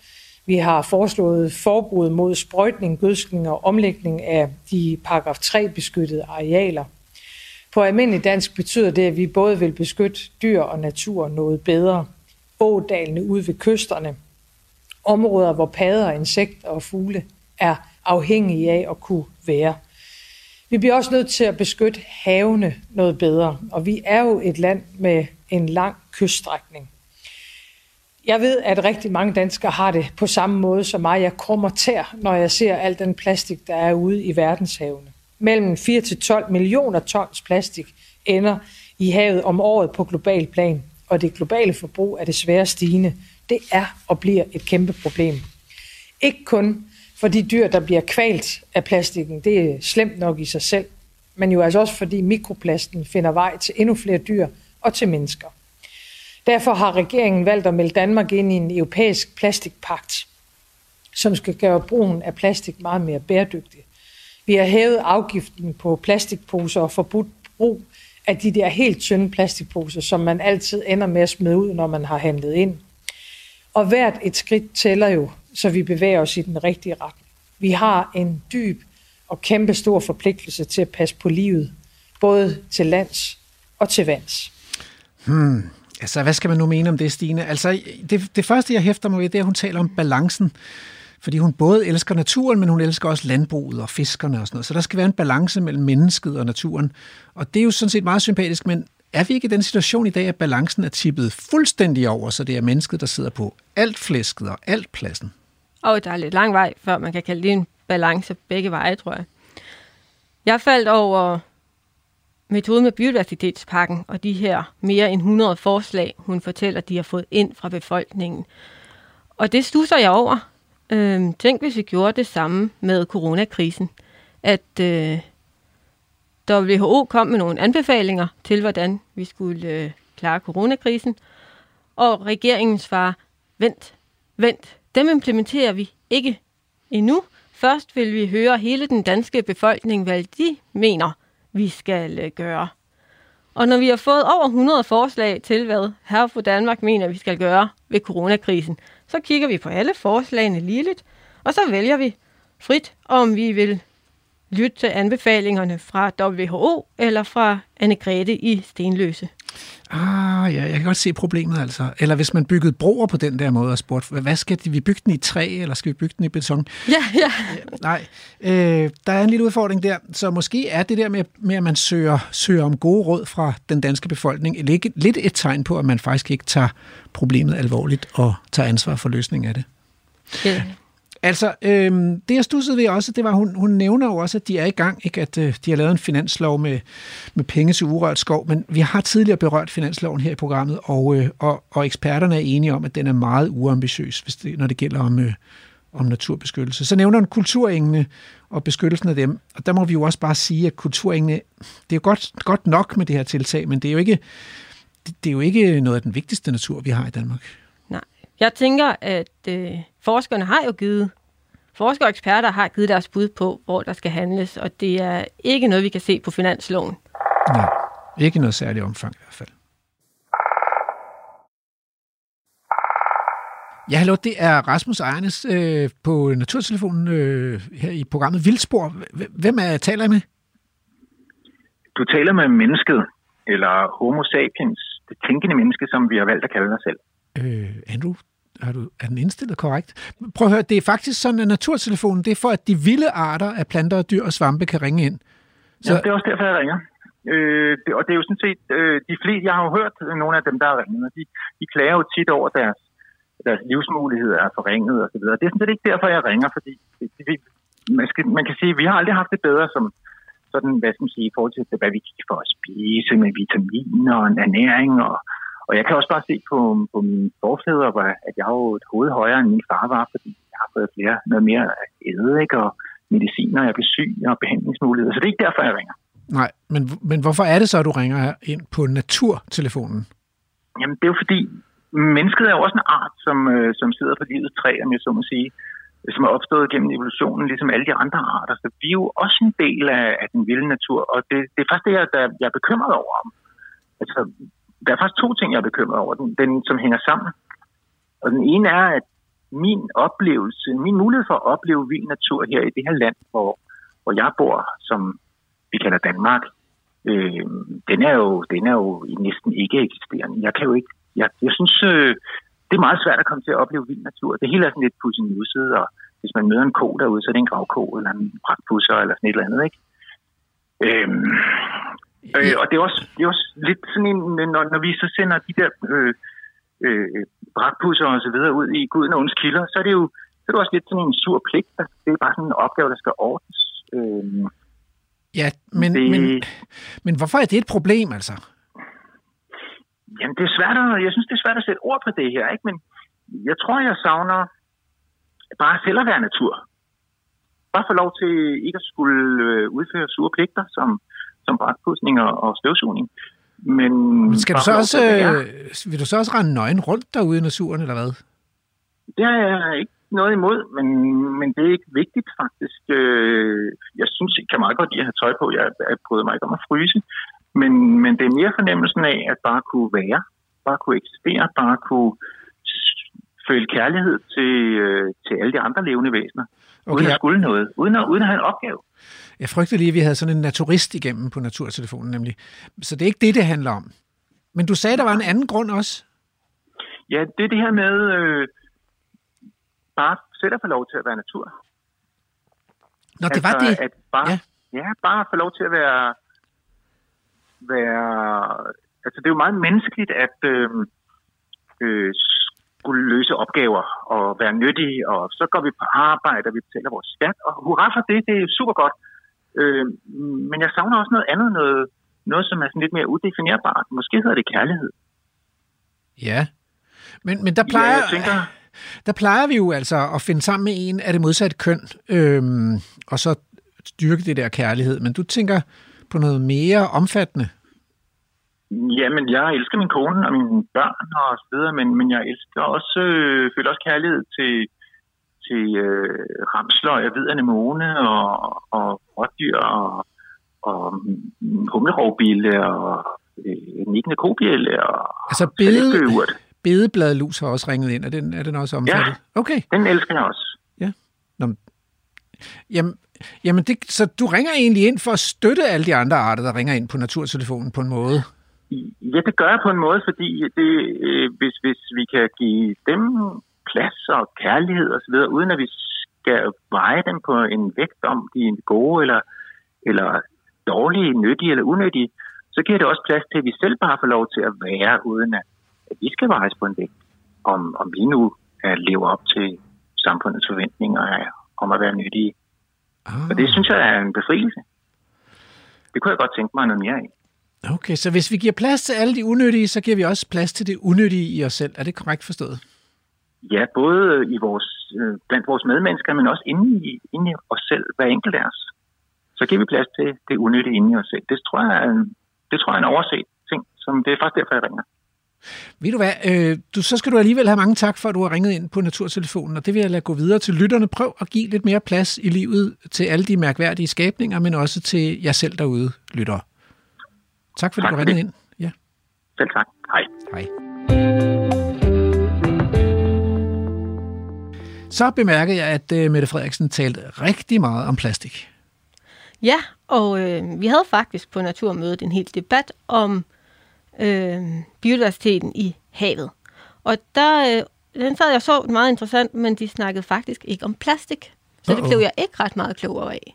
Vi har foreslået forbud mod sprøjtning, gødskning og omlægning af de paragraf 3 beskyttede arealer. På almindelig dansk betyder det, at vi både vil beskytte dyr og natur noget bedre. Ådalene ude ved kysterne, områder, hvor padder, insekter og fugle er afhængige af at kunne være. Vi bliver også nødt til at beskytte havene noget bedre, og vi er jo et land med en lang kyststrækning. Jeg ved, at rigtig mange danskere har det på samme måde som mig. Jeg krummer tær, når jeg ser al den plastik, der er ude i verdenshavene. Mellem 4 til 12 millioner tons plastik ender i havet om året på global plan, og det globale forbrug er desværre stigende. Det er og bliver et kæmpe problem. Ikke kun for de dyr, der bliver kvalt af plastikken, det er slemt nok i sig selv, men jo altså også fordi mikroplasten finder vej til endnu flere dyr og til mennesker. Derfor har regeringen valgt at melde Danmark ind i en europæisk plastikpagt, som skal gøre brugen af plastik meget mere bæredygtig. Vi har hævet afgiften på plastikposer og forbudt brug af de der helt tynde plastikposer, som man altid ender med at smide ud, når man har handlet ind. Og hvert et skridt tæller jo, så vi bevæger os i den rigtige retning. Vi har en dyb og kæmpe stor forpligtelse til at passe på livet, både til lands og til vands. Hmm. Altså, hvad skal man nu mene om det, Stine? Altså, det, det første, jeg hæfter mig ved, det er, at hun taler om balancen. Fordi hun både elsker naturen, men hun elsker også landbruget og fiskerne og sådan noget. Så der skal være en balance mellem mennesket og naturen. Og det er jo sådan set meget sympatisk, men er vi ikke i den situation i dag, at balancen er tippet fuldstændig over, så det er mennesket, der sidder på alt flæsket og alt pladsen? Og der er lidt lang vej, før man kan kalde det en balance begge veje, tror jeg. Jeg faldt over metoden med biodiversitetspakken og de her mere end 100 forslag, hun fortæller, de har fået ind fra befolkningen. Og det stusser jeg over. Øhm, tænk, hvis vi gjorde det samme med coronakrisen. At øh, WHO kom med nogle anbefalinger til, hvordan vi skulle øh, klare coronakrisen. Og regeringen svarer, vent, vent, dem implementerer vi ikke endnu. Først vil vi høre hele den danske befolkning, hvad de mener, vi skal øh, gøre. Og når vi har fået over 100 forslag til, hvad her for Danmark mener, vi skal gøre ved coronakrisen, så kigger vi på alle forslagene ligeligt, og så vælger vi frit, om vi vil lytte til anbefalingerne fra WHO eller fra Anne-Grethe i Stenløse. Ah, ja, jeg kan godt se problemet altså. Eller hvis man byggede broer på den der måde og spurgte, hvad skal vi bygge den i træ, eller skal vi bygge den i beton? Ja, ja. Nej, øh, der er en lille udfordring der. Så måske er det der med, med at man søger, søger om gode råd fra den danske befolkning, lidt et tegn på, at man faktisk ikke tager problemet alvorligt og tager ansvar for løsningen af det. Ja. Altså, øhm, det jeg stussede ved også, det var, hun, hun nævner jo også, at de er i gang, ikke? at øh, de har lavet en finanslov med, med penge til urørt skov, men vi har tidligere berørt finansloven her i programmet, og, øh, og, og eksperterne er enige om, at den er meget uambitiøs, hvis det, når det gælder om, øh, om naturbeskyttelse. Så nævner hun kulturengene og beskyttelsen af dem, og der må vi jo også bare sige, at kulturengene, det er jo godt, godt nok med det her tiltag, men det er jo ikke, det, det er jo ikke noget af den vigtigste natur, vi har i Danmark. Jeg tænker, at øh, forskerne har jo givet, forskere og eksperter har givet deres bud på, hvor der skal handles, og det er ikke noget, vi kan se på finansloven. Nej, ikke noget særligt omfang i hvert fald. Ja, hallo, det er Rasmus Ejernes øh, på Naturtelefonen øh, her i programmet Vildspor. Hvem er taler jeg med? Du taler med mennesket, eller homo sapiens, det tænkende menneske, som vi har valgt at kalde os selv. Øh, Andrew, er, du, er den indstillet korrekt? Prøv at høre, det er faktisk sådan, at naturtelefonen, det er for, at de vilde arter af planter, dyr og svampe kan ringe ind. Så... Ja, det er også derfor, jeg ringer. Øh, det, og det er jo sådan set, øh, de fleste, jeg har jo hørt nogle af dem, der har ringet, og de, de klager jo tit over deres, deres livsmuligheder er forringet og så videre. Det er sådan set ikke derfor, jeg ringer, fordi det, det, man, skal, man kan sige, at vi har aldrig haft det bedre som sådan, hvad skal man sige, i forhold til, hvad vi kan få at spise med vitaminer og ernæring og, og jeg kan også bare se på, på mine forfædre, at jeg har jo et hoved højere end min far var, fordi jeg har fået flere, noget mere æde, ikke? og mediciner, jeg bliver syg og behandlingsmuligheder. Så det er ikke derfor, jeg ringer. Nej, men, men hvorfor er det så, at du ringer her ind på naturtelefonen? Jamen, det er jo fordi, mennesket er jo også en art, som, øh, som sidder på livets træ, om jeg så må sige, som er opstået gennem evolutionen, ligesom alle de andre arter. Så vi er jo også en del af, af den vilde natur, og det, det er faktisk det, jeg, der, jeg er bekymret over. Altså, der er faktisk to ting, jeg er bekymret over, den, den som hænger sammen. Og den ene er, at min oplevelse, min mulighed for at opleve vild natur her i det her land, hvor, hvor jeg bor, som vi kalder Danmark, øh, den, er jo, den er jo næsten ikke eksisterende. Jeg kan jo ikke, jeg, jeg synes, øh, det er meget svært at komme til at opleve vild natur. Det hele er sådan lidt pudsigt og hvis man møder en ko derude, så er det en gravko eller en pragtpusser eller sådan et eller andet, ikke? Øhm, øh, og det er, også, det er også lidt sådan en, når, når vi så sender de der øh, øh, brakpusser og så videre ud i guden og kilder, så er det jo så er det også lidt sådan en sur pligt. Altså, det er bare sådan en opgave, der skal ordnes. Øhm, Ja, men, Det- men, men hvorfor er det et problem, altså? Jamen, det er svært at, jeg synes, det er svært at sætte ord på det her, ikke? Men jeg tror, jeg savner bare selv at være natur. Bare få lov til ikke at skulle øh, udføre sure pligter, som, som brætpudsning og, og støvsugning. Men, Men skal du så også, øh, vil du så også rende nøgen rundt derude i naturen, eller hvad? Det har jeg ikke noget imod, men, men det er ikke vigtigt faktisk. Øh, Jeg synes, jeg kan meget godt lide at have tøj på. Jeg, jeg bryder mig ikke om at fryse. Men, men det er mere fornemmelsen af at bare kunne være, bare kunne eksistere, bare kunne føle kærlighed til, øh, til alle de andre levende væsener. Okay, uden at skulle noget. Uden at, uden at have en opgave. Jeg frygter lige, at vi havde sådan en naturist igennem på Naturtelefonen, nemlig. Så det er ikke det, det handler om. Men du sagde, der var en anden grund også. Ja, det er det her med øh, bare selv at få lov til at være natur. Nå, det var det. At bare, Ja. ja. ja, bare få lov til at være, være... Altså, det er jo meget menneskeligt at øh, øh, skulle løse opgaver og være nyttige, og så går vi på arbejde, og vi betaler vores skat, og hurra for det, det er super godt. Øh, men jeg savner også noget andet, noget, noget som er sådan lidt mere udefinerbart. Måske hedder det kærlighed. Ja. Men, men der plejer, Ja, jeg tænker, <laughs> der plejer vi jo altså at finde sammen med en af det modsatte køn, øhm, og så styrke det der kærlighed. Men du tænker på noget mere omfattende. Jamen, jeg elsker min kone og mine børn og så videre, men, men jeg elsker også, øh, føler også kærlighed til, til øh, ramsløg og hvid anemone og, og rådyr og, og humlerovbille og øh, nikkende kobjælle og Altså bede, bedebladlus har også ringet ind. Er den, er den også omfattet? Ja. Okay. Den elsker jeg også. Jamen, jamen det, så du ringer egentlig ind for at støtte alle de andre arter, der ringer ind på naturtelefonen på en måde? Ja, det gør jeg på en måde, fordi det, øh, hvis, hvis vi kan give dem plads og kærlighed osv., uden at vi skal veje dem på en vægt om, de er gode eller, eller dårlige, nyttige eller unødige, så giver det også plads til, at vi selv bare får lov til at være, uden at, at vi skal vejes på en vægt, om, om vi nu er lever op til samfundets forventninger om at være nyttige. Ah, Og det synes jeg er en befrielse. Det kunne jeg godt tænke mig noget mere af. Okay, så hvis vi giver plads til alle de unødige, så giver vi også plads til det unødige i os selv. Er det korrekt forstået? Ja, både i vores, øh, blandt vores medmennesker, men også inde i, inde i os selv, hver enkelt af os. Så giver vi plads til det unødige inde i os selv. Det tror jeg det tror jeg er en overset ting, som det er faktisk derfor, jeg ringer. Ved du hvad, øh, du, så skal du alligevel have mange tak for, at du har ringet ind på Naturtelefonen, og det vil jeg lade gå videre til lytterne. Prøv at give lidt mere plads i livet til alle de mærkværdige skabninger, men også til jer selv derude, lyttere. Tak fordi Tak du for ringede det. ind. Ja, Selv tak. Hej. hej. Så bemærkede jeg, at øh, Mette Frederiksen talte rigtig meget om plastik. Ja, og øh, vi havde faktisk på Naturmødet en hel debat om øh, biodiversiteten i havet. Og der, øh, den sad jeg så meget interessant, men de snakkede faktisk ikke om plastik. Så det Uh-oh. blev jeg ikke ret meget klogere af.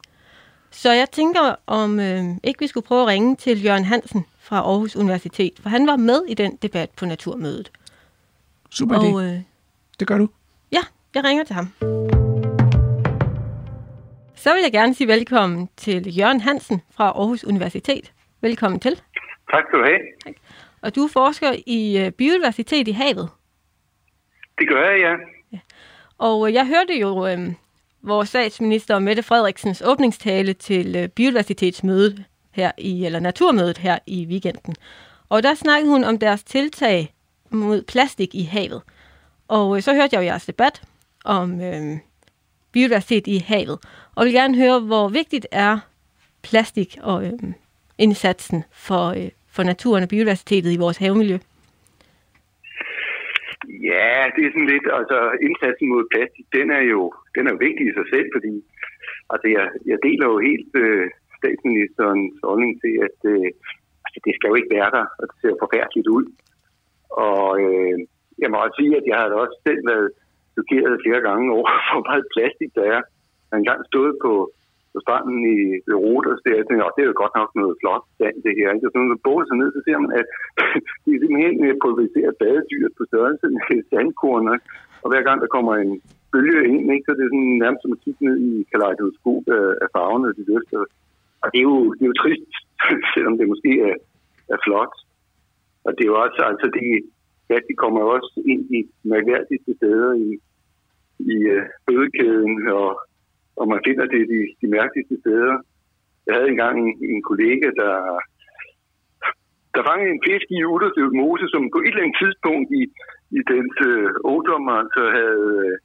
Så jeg tænker, om øh, ikke vi skulle prøve at ringe til Jørgen Hansen fra Aarhus Universitet, for han var med i den debat på Naturmødet. Super idé. Og øh, Det gør du. ja, jeg ringer til ham. Så vil jeg gerne sige velkommen til Jørgen Hansen fra Aarhus Universitet. Velkommen til. Tak skal du have. Og du forsker i øh, biodiversitet i havet. Det gør jeg, ja. Og øh, jeg hørte jo øh, vores statsminister Mette Frederiksens åbningstale til øh, biodiversitetsmødet her i, eller naturmødet her i weekenden. Og der snakkede hun om deres tiltag mod plastik i havet. Og øh, så hørte jeg jo jeres debat om øh, biodiversitet i havet. Og vil gerne høre, hvor vigtigt er plastik og øh, indsatsen for, øh, for naturen og biodiversitetet i vores havmiljø. Ja, det er sådan lidt, altså indsatsen mod plastik, den er jo, den er jo vigtig i sig selv, fordi altså, jeg, jeg deler jo helt øh, statsministerens holdning til, at øh, altså, det skal jo ikke være der, og det ser forfærdeligt ud. Og øh, jeg må også sige, at jeg har da også selv været chokeret flere gange over, <laughs> hvor meget plastik der er. Jeg har engang stået på på stranden i Rodas, det, jeg tænker, det er jo godt nok noget flot sand, det her. Ikke? Og så når man båler sig ned, så ser man, at <laughs> de er simpelthen øh, pulveriseret badedyr på størrelse med <laughs> sandkorn. Ikke? Og hver gang der kommer en bølge ind, ikke, så det er sådan nærmest som at kigge ned i kaleidoskop af, øh, af farverne og de løfter. Og det er jo, det er jo trist, <laughs> selvom det måske er, er flot. Og det er jo også, altså det, ja, de kommer også ind i mærkværdigste steder i, i øh, fødekæden, og, og man finder det de, de mærkeligste steder. Jeg havde engang en, en kollega, der, der fangede en fisk i Uttersøv Mose, som på et eller andet tidspunkt i, i dens øh, ungdom altså havde øh,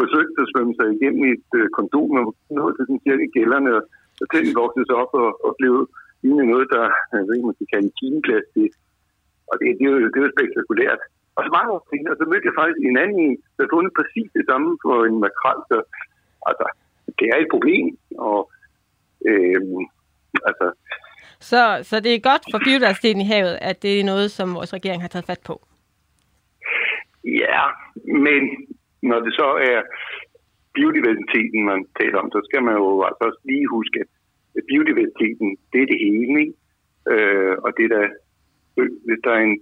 forsøgt at svømme sig igennem et øh, kondom og noget til sådan cirka gælderne, og, og den voksede sig op og, og blev lignende noget, der jeg ved ikke, man skal kalde timeglas. Og det, det, var, det var spektakulært. Og så mange år senere, så mødte jeg faktisk en anden, der fundet præcis det samme for en makrel. Så, altså, det er et problem, og øh, altså... Så, så det er godt for biodiversiteten i havet, at det er noget, som vores regering har taget fat på? Ja, men når det så er biodiversiteten, man taler om, så skal man jo altså også lige huske, at biodiversiteten, det er det hele, ikke? Øh, og det der, hvis der er en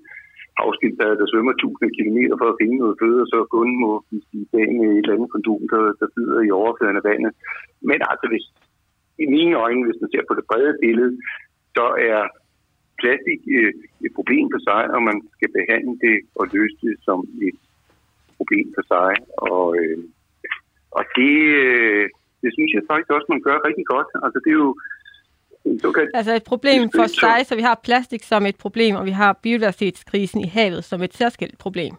havskildpadde, der svømmer 1000 km for at finde noget føde, og så kun må blive bag med et eller andet kondom, der, der flyder i overfladen af vandet. Men altså, hvis, i mine øjne, hvis man ser på det brede billede, så er plastik øh, et problem for sig, og man skal behandle det og løse det som et problem for sig. Og, øh, og det, øh, det synes jeg faktisk også, man gør rigtig godt. Altså, det er jo Okay. Altså et problem for sig, så vi har plastik som et problem, og vi har biodiversitetskrisen i havet som et særskilt problem.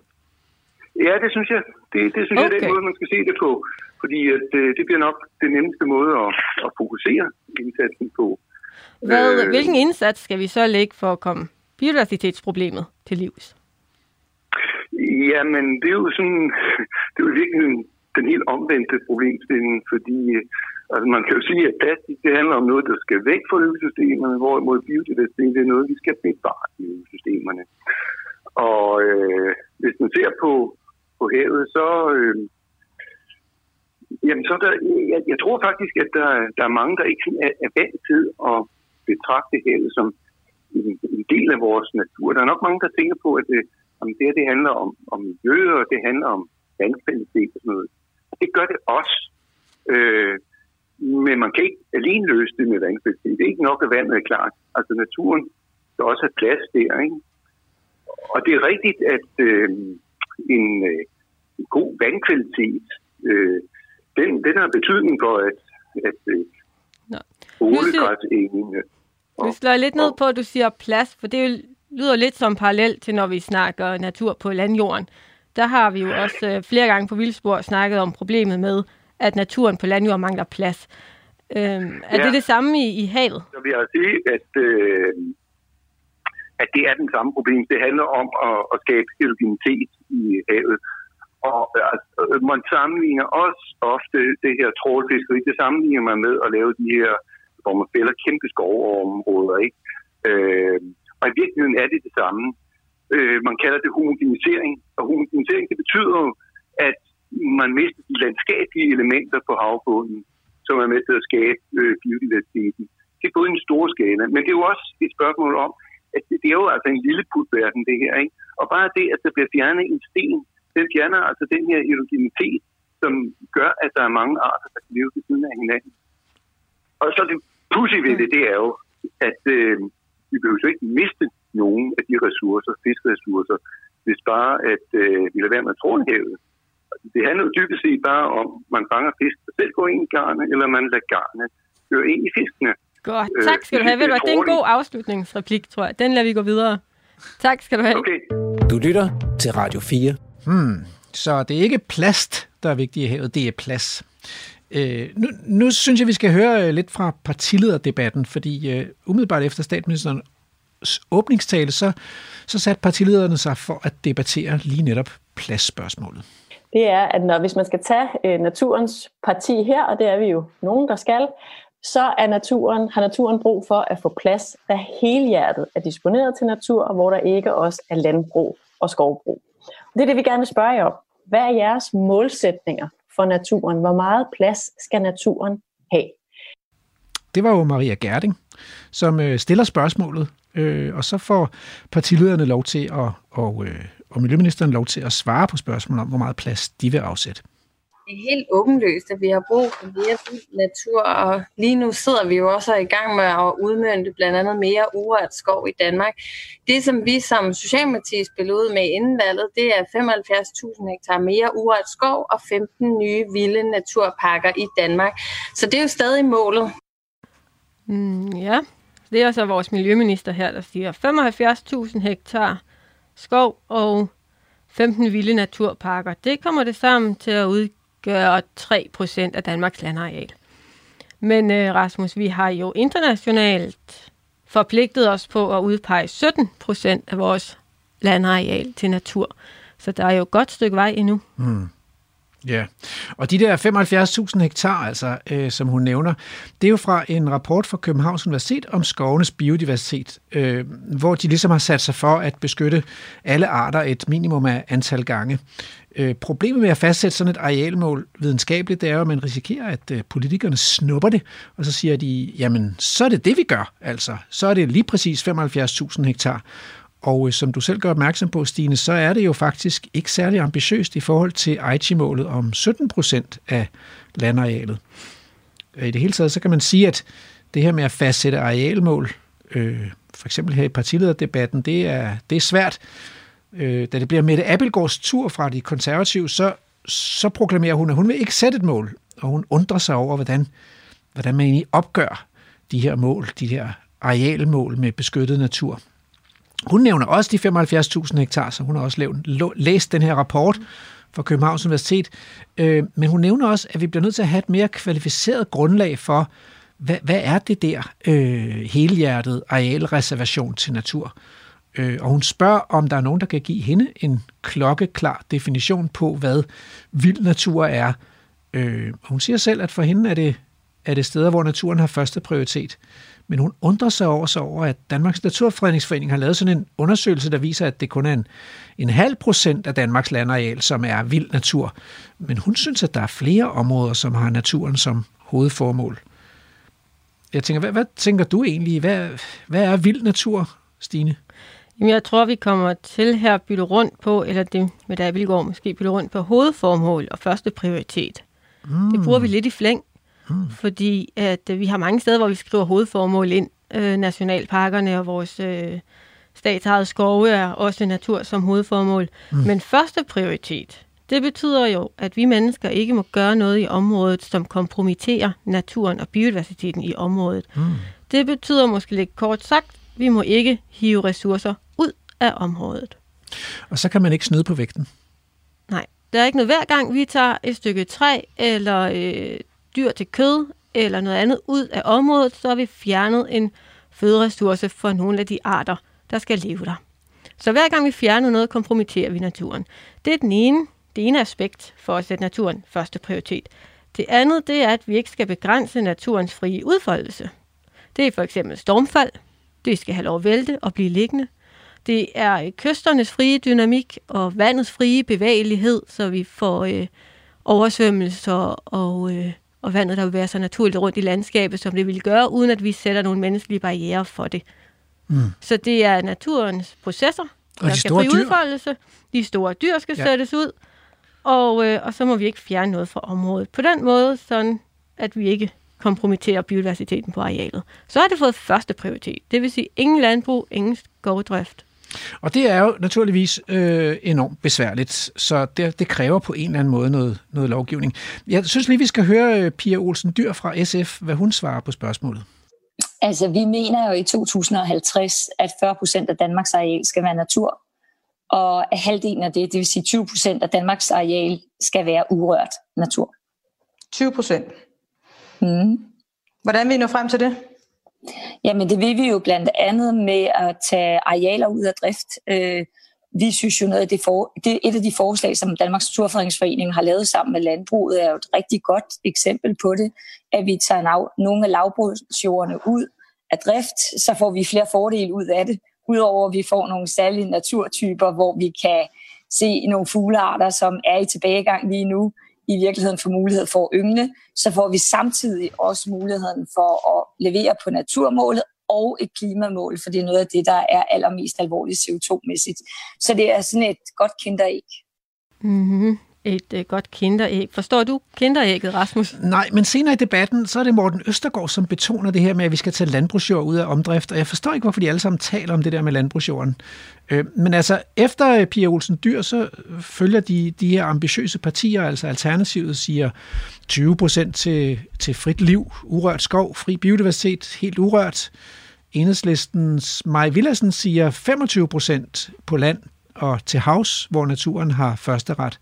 Ja, det synes jeg. Det, det synes okay. jeg, det er den måde, man skal se det på. Fordi at, øh, det bliver nok den nemmeste måde at, at fokusere indsatsen på. Hvad, øh, hvilken indsats skal vi så lægge for at komme biodiversitetsproblemet til livs? Jamen, det er jo sådan, <laughs> det er jo virkelig den helt omvendte problemstilling, fordi altså man kan jo sige, at plastik det handler om noget, der skal væk fra økosystemerne, hvorimod biodiversitet det er noget, vi skal bevare i økosystemerne. Og øh, hvis man ser på, på havet, så, øh, jamen, så der, jeg, jeg tror faktisk, at der, der er mange, der ikke er, er vant til at betragte havet som en, en del af vores natur. Der er nok mange, der tænker på, at øh, det, om det her det handler om, om miljø, og det handler om vandkvalitet og sådan noget. Det gør det også. Øh, men man kan ikke alene løse det med vandkvalitet. Det er ikke nok, at vandet er klart. Altså naturen skal også have plads der. Ikke? Og det er rigtigt, at øh, en, øh, en god vandkvalitet, øh, den, den har betydning for, at, at øh, boligræsingen... Du slår lidt ned på, at du siger plads, for det lyder lidt som parallel til, når vi snakker natur på landjorden. Der har vi jo også øh, flere gange på Vildspor snakket om problemet med, at naturen på landjorden mangler plads. Øhm, er ja. det det samme i, i havet? Så vil jeg sige, at, øh, at det er den samme problem. Det handler om at, at skabe heterogenitet i havet. Og altså, man sammenligner også ofte det her trålfiskeri, det sammenligner man med at lave de her, hvor man fælder kæmpe skovområder. Ikke? Øh, og i virkeligheden er det det samme. Øh, man kalder det homogenisering. Og homogenisering, det betyder jo, at man mister de landskabelige elementer på havbunden, som er med til at skabe øh, biodiversiteten. Det er både en stor skala, men det er jo også et spørgsmål om, at det, det er jo altså en lille putverden, det her. Ikke? Og bare det, at der bliver fjernet en sten, den fjerner altså den her erogenitet, som gør, at der er mange arter, der kan leve ved siden af hinanden. Og så det pudsige ved det, det er jo, at øh, vi behøver jo ikke miste nogen af de ressourcer, fiskeressourcer, hvis bare at øh, vi lader være med at havet. Det handler jo dybest set bare om, man fanger fisk, der selv går ind i garne, eller man lader garne køre ind i fiskene. Godt. Øh, tak skal øh, du have. Ved du, det er en god afslutningsreplik, tror jeg. Den lader vi gå videre. Tak skal du have. Okay. Du lytter til Radio 4. Hmm. Så det er ikke plast, der er vigtigt i havet, det er plads. Øh, nu, nu synes jeg, vi skal høre øh, lidt fra partilederdebatten, fordi uh, umiddelbart efter statsministerens åbningstale, så, så satte partilederne sig for at debattere lige netop pladsspørgsmålet. Det er, at når, hvis man skal tage øh, naturens parti her, og det er vi jo nogen, der skal, så er naturen, har naturen brug for at få plads, der hele hjertet er disponeret til natur, hvor der ikke også er landbrug og skovbrug. Og det er det, vi gerne vil spørge jer om. Hvad er jeres målsætninger for naturen? Hvor meget plads skal naturen have? det var jo Maria Gerding, som øh, stiller spørgsmålet, øh, og så får partilederne lov til at, og, øh, og Miljøministeren lov til at svare på spørgsmål om, hvor meget plads de vil afsætte det er helt åbenløst, at vi har brug for mere natur, og lige nu sidder vi jo også i gang med at udmønte blandt andet mere urørt skov i Danmark. Det, som vi som Socialdemokratiet spillede ud med inden valget, det er 75.000 hektar mere urørt skov og 15 nye vilde naturparker i Danmark. Så det er jo stadig målet. Mm, ja, det er så vores miljøminister her, der siger 75.000 hektar skov og 15 vilde naturparker. Det kommer det sammen til at udgøre 3% af Danmarks landareal. Men øh, Rasmus, vi har jo internationalt forpligtet os på at udpege 17% af vores landareal til natur. Så der er jo et godt stykke vej endnu. Mm. Ja, og de der 75.000 hektar, altså, øh, som hun nævner, det er jo fra en rapport fra Københavns Universitet om skovenes biodiversitet, øh, hvor de ligesom har sat sig for at beskytte alle arter et minimum af antal gange. Øh, problemet med at fastsætte sådan et arealmål videnskabeligt, det er jo, at man risikerer, at øh, politikerne snupper det, og så siger de, jamen, så er det det, vi gør, altså. Så er det lige præcis 75.000 hektar. Og øh, som du selv gør opmærksom på, Stine, så er det jo faktisk ikke særlig ambitiøst i forhold til Aichi-målet om 17 procent af landarealet. Øh, I det hele taget, så kan man sige, at det her med at fastsætte arealmål, øh, for eksempel her i partilederdebatten, det er, det er svært. Øh, da det bliver Mette Abelgaards tur fra de konservative, så, så proklamerer hun, at hun vil ikke sætte et mål, og hun undrer sig over, hvordan, hvordan man egentlig opgør de her mål, de her arealmål med beskyttet natur. Hun nævner også de 75.000 hektar, så hun har også lavet, læst den her rapport fra Københavns Universitet. Øh, men hun nævner også, at vi bliver nødt til at have et mere kvalificeret grundlag for, hvad, hvad er det der øh, helhjertet arealreservation til natur? Øh, og hun spørger, om der er nogen, der kan give hende en klokkeklar definition på, hvad vild natur er. Øh, og hun siger selv, at for hende er det, er det steder, hvor naturen har første prioritet. Men hun undrer sig over, så over, at Danmarks Naturfredningsforening har lavet sådan en undersøgelse, der viser, at det kun er en, en halv procent af Danmarks landareal, som er vild natur. Men hun synes, at der er flere områder, som har naturen som hovedformål. Jeg tænker, hvad, hvad tænker du egentlig? Hvad, hvad er vild natur, Stine? Jamen, jeg tror, vi kommer til her at bytte rundt på, eller det med der vil gå måske bytte rundt på hovedformål og første prioritet. Mm. Det bruger vi lidt i flæng, mm. fordi at øh, vi har mange steder, hvor vi skriver hovedformål ind. Øh, nationalparkerne og vores øh, statsejede skove er også natur som hovedformål. Mm. Men første prioritet, det betyder jo, at vi mennesker ikke må gøre noget i området, som kompromitterer naturen og biodiversiteten i området. Mm. Det betyder måske lidt kort sagt, vi må ikke hive ressourcer ud af området. Og så kan man ikke snyde på vægten? Nej, der er ikke noget hver gang, vi tager et stykke træ eller øh, dyr til kød eller noget andet ud af området, så har vi fjernet en føderessource for nogle af de arter, der skal leve der. Så hver gang vi fjerner noget, kompromitterer vi naturen. Det er den ene, det ene aspekt for at sætte naturen første prioritet. Det andet, det er, at vi ikke skal begrænse naturens frie udfoldelse. Det er for eksempel stormfald. Det skal have lov at vælte og blive liggende. Det er øh, kysternes frie dynamik og vandets frie bevægelighed, så vi får øh, oversvømmelser og, øh, og vandet, der vil være så naturligt rundt i landskabet, som det vil gøre, uden at vi sætter nogle menneskelige barriere for det. Mm. Så det er naturens processer, og der skal fri udfoldelse. De store dyr skal ja. sættes ud, og, øh, og så må vi ikke fjerne noget fra området. På den måde, sådan at vi ikke kompromitterer biodiversiteten på arealet. Så har det fået første prioritet. Det vil sige ingen landbrug, ingen skovdrift. Og det er jo naturligvis øh, enormt besværligt, så det, det kræver på en eller anden måde noget, noget lovgivning. Jeg synes lige, vi skal høre øh, Pia Olsen Dyr fra SF, hvad hun svarer på spørgsmålet. Altså, vi mener jo i 2050, at 40 procent af Danmarks areal skal være natur, og halvdelen af det, det vil sige 20 procent af Danmarks areal, skal være urørt natur. 20 procent? Mm. Hvordan vil I nå frem til det? Jamen det vil vi jo blandt andet med at tage arealer ud af drift. Øh, vi synes jo noget af det, for, det er et af de forslag, som Danmarks Naturfredningsforening har lavet sammen med landbruget, er jo et rigtig godt eksempel på det, at vi tager nogle af lavbrugsjordene ud af drift, så får vi flere fordele ud af det, udover at vi får nogle særlige naturtyper, hvor vi kan se nogle fuglearter, som er i tilbagegang lige nu, i virkeligheden får mulighed for at yngle, så får vi samtidig også muligheden for at levere på naturmålet og et klimamål, for det er noget af det, der er allermest alvorligt CO2-mæssigt. Så det er sådan et godt kinderæg. Mm-hmm et øh, godt kinderæg. Forstår du kinderægget, Rasmus? Nej, men senere i debatten, så er det Morten Østergaard, som betoner det her med, at vi skal tage landbrugsjord ud af omdrift, og jeg forstår ikke, hvorfor de alle sammen taler om det der med landbrugsjorden. Øh, men altså, efter øh, Pia Olsen Dyr, så følger de, de her ambitiøse partier, altså Alternativet siger 20 procent til, til frit liv, urørt skov, fri biodiversitet, helt urørt. Enhedslistens Maj Villassen siger 25 procent på land og til havs, hvor naturen har første ret.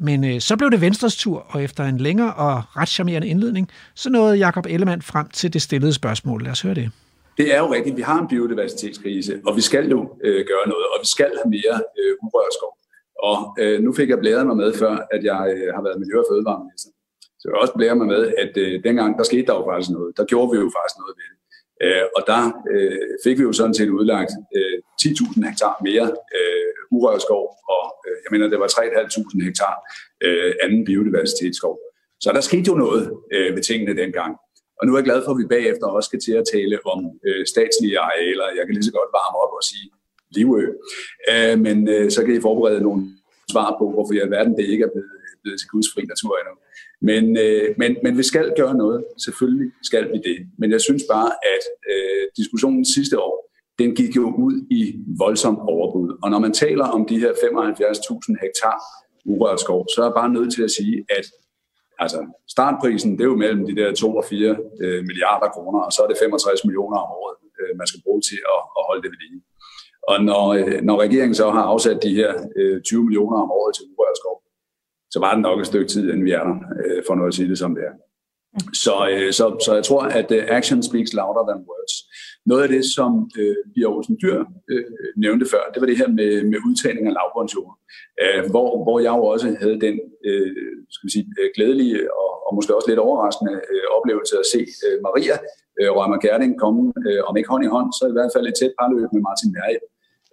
Men øh, så blev det Venstres tur, og efter en længere og ret charmerende indledning, så nåede Jakob Ellemann frem til det stillede spørgsmål. Lad os høre det. Det er jo rigtigt, vi har en biodiversitetskrise, og vi skal jo øh, gøre noget, og vi skal have mere øh, urørt skov. Og øh, nu fik jeg blæret mig med før, at jeg øh, har været miljø- og fødevareminister. Så jeg også blæret mig med, at øh, dengang der skete der jo faktisk noget. Der gjorde vi jo faktisk noget ved det. Øh, og der øh, fik vi jo sådan set udlagt øh, 10.000 hektar mere øh, urørt skov, og øh, jeg mener, det var 3.500 hektar øh, anden biodiversitetsskov. Så der skete jo noget øh, ved tingene dengang. Og nu er jeg glad for, at vi bagefter også skal til at tale om øh, statslige arealer. Jeg kan lige så godt varme op og sige Livø. Øh, men øh, så kan I forberede nogle svar på, hvorfor i alverden det ikke er blevet, blevet til gudsfri natur endnu. Men, øh, men, men vi skal gøre noget. Selvfølgelig skal vi det. Men jeg synes bare, at øh, diskussionen sidste år, den gik jo ud i voldsom overbud. Og når man taler om de her 75.000 hektar urørt skov, så er jeg bare nødt til at sige, at altså, startprisen, det er jo mellem de der 2 og 4 øh, milliarder kroner, og så er det 65 millioner om året, øh, man skal bruge til at, at holde det ved lige. Og når, øh, når regeringen så har afsat de her øh, 20 millioner om året til urørt skov, så var det nok et stykke tid, inden vi er der, øh, for noget at sige det som det er. Så, øh, så, så jeg tror, at uh, action speaks louder than words. Noget af det, som øh, Bia Olsen Dyr øh, nævnte før, det var det her med, med udtagning af lavbundsjord, øh, hvor, hvor jeg jo også havde den øh, skal vi sige, øh, glædelige og, og måske også lidt overraskende øh, oplevelse at se øh, Maria øh, Rømer Gerding komme, øh, om ikke hånd i hånd, så i hvert fald et tæt parløb med Martin Merje.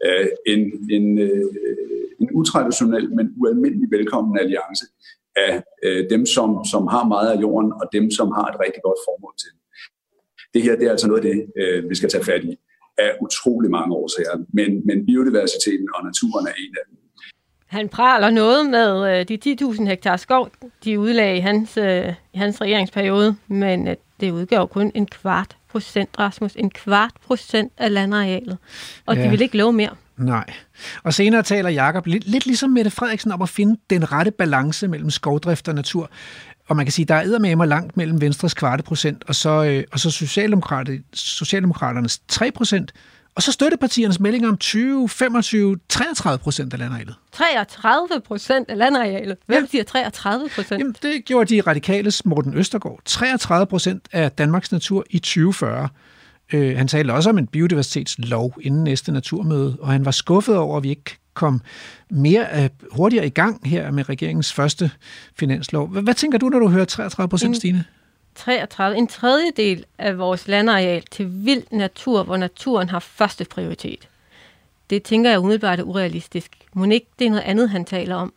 Øh, en, en, øh, en utraditionel, men ualmindelig velkommen alliance af øh, dem, som, som har meget af jorden, og dem, som har et rigtig godt formål til det. Her det er altså noget af det, øh, vi skal tage fat i af utrolig mange årsager, men, men biodiversiteten og naturen er en af dem. Han praler noget med øh, de 10.000 hektar skov, de udlagde i hans, øh, i hans regeringsperiode, men øh, det udgør kun en kvart procent, Rasmus, en kvart procent af landarealet. Og ja. de vil ikke love mere. Nej. Og senere taler Jakob lidt, lidt ligesom Mette Frederiksen om at finde den rette balance mellem skovdrift og natur. Og man kan sige, der er mig langt mellem Venstres kvarte procent og så, øh, og så Socialdemokrat, Socialdemokraternes 3 procent. Og så støttepartiernes meldinger om 20, 25, 33 procent af landarealet. 33 procent af landarealet? Hvem ja. siger 33 procent? Jamen, det gjorde de radikales Morten Østergaard. 33 procent af Danmarks natur i 2040. Øh, han talte også om en biodiversitetslov inden næste naturmøde, og han var skuffet over, at vi ikke kom mere øh, hurtigere i gang her med regeringens første finanslov. Hvad, hvad tænker du, når du hører 33 procent, Stine? 33. En tredjedel af vores landareal til vild natur, hvor naturen har første prioritet. Det tænker jeg umiddelbart er urealistisk. Må ikke det er noget andet, han taler om?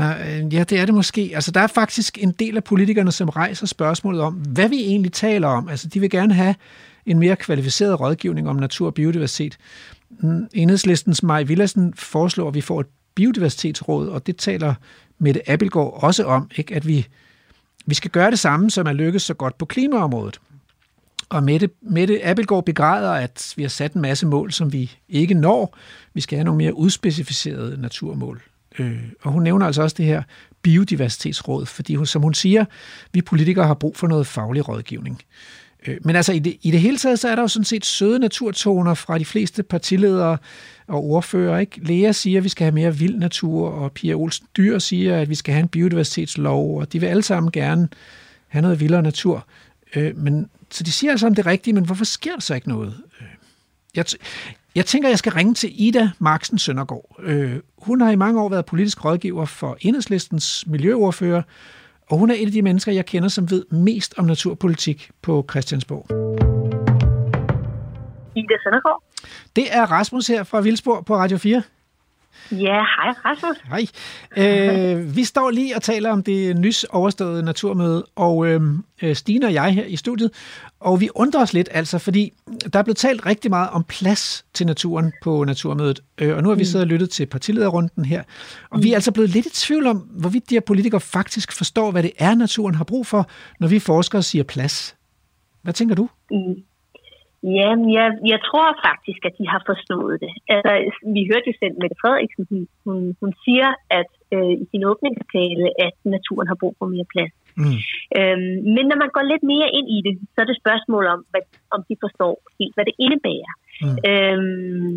Uh, ja, det er det måske. Altså, der er faktisk en del af politikerne, som rejser spørgsmålet om, hvad vi egentlig taler om. Altså, de vil gerne have en mere kvalificeret rådgivning om natur og biodiversitet. Mm, Enhedslistens Maj Villassen foreslår, at vi får et biodiversitetsråd, og det taler Mette Abelgaard også om, ikke? at vi, vi skal gøre det samme, som er lykkedes så godt på klimaområdet. Og Mette, Mette Appelgaard begræder, at vi har sat en masse mål, som vi ikke når. Vi skal have nogle mere udspecificerede naturmål. Øh, og hun nævner altså også det her biodiversitetsråd, fordi hun, som hun siger, vi politikere har brug for noget faglig rådgivning. Øh, men altså i det, i det hele taget, så er der jo sådan set søde naturtoner fra de fleste partiledere og ordfører. Ikke? Lea siger, at vi skal have mere vild natur, og Pia Olsen Dyr siger, at vi skal have en biodiversitetslov, og de vil alle sammen gerne have noget vildere natur. Øh, men, så de siger altså om det rigtige, men hvorfor sker der så ikke noget? Øh, jeg, jeg tænker, jeg skal ringe til Ida Marksen Søndergaard. Øh, hun har i mange år været politisk rådgiver for Enhedslistens miljøordfører, og hun er et af de mennesker, jeg kender, som ved mest om naturpolitik på Christiansborg. Ida Søndergaard. Det er Rasmus her fra Vildsborg på Radio 4. Ja, hej Rasmus. Hej. Øh, <laughs> vi står lige og taler om det nys overståede naturmøde, og øh, Stine og jeg her i studiet, og vi undrer os lidt altså, fordi der er blevet talt rigtig meget om plads til naturen på naturmødet, øh, og nu har vi Mm. siddet og lyttet til partilederrunden her, og vi er altså blevet lidt i tvivl om, hvorvidt de her politikere faktisk forstår, hvad det er, naturen har brug for, når vi forskere siger plads. Hvad tænker du? Mm. Ja, jeg, jeg tror faktisk, at de har forstået det. Altså, vi hørte jo selv Mette Frederiksen, hun, hun, hun siger at øh, i sin åbningstale, at naturen har brug for mere plads. Mm. Øhm, men når man går lidt mere ind i det, så er det spørgsmål om, hvad, om de forstår helt, hvad det indebærer. Mm. Øhm,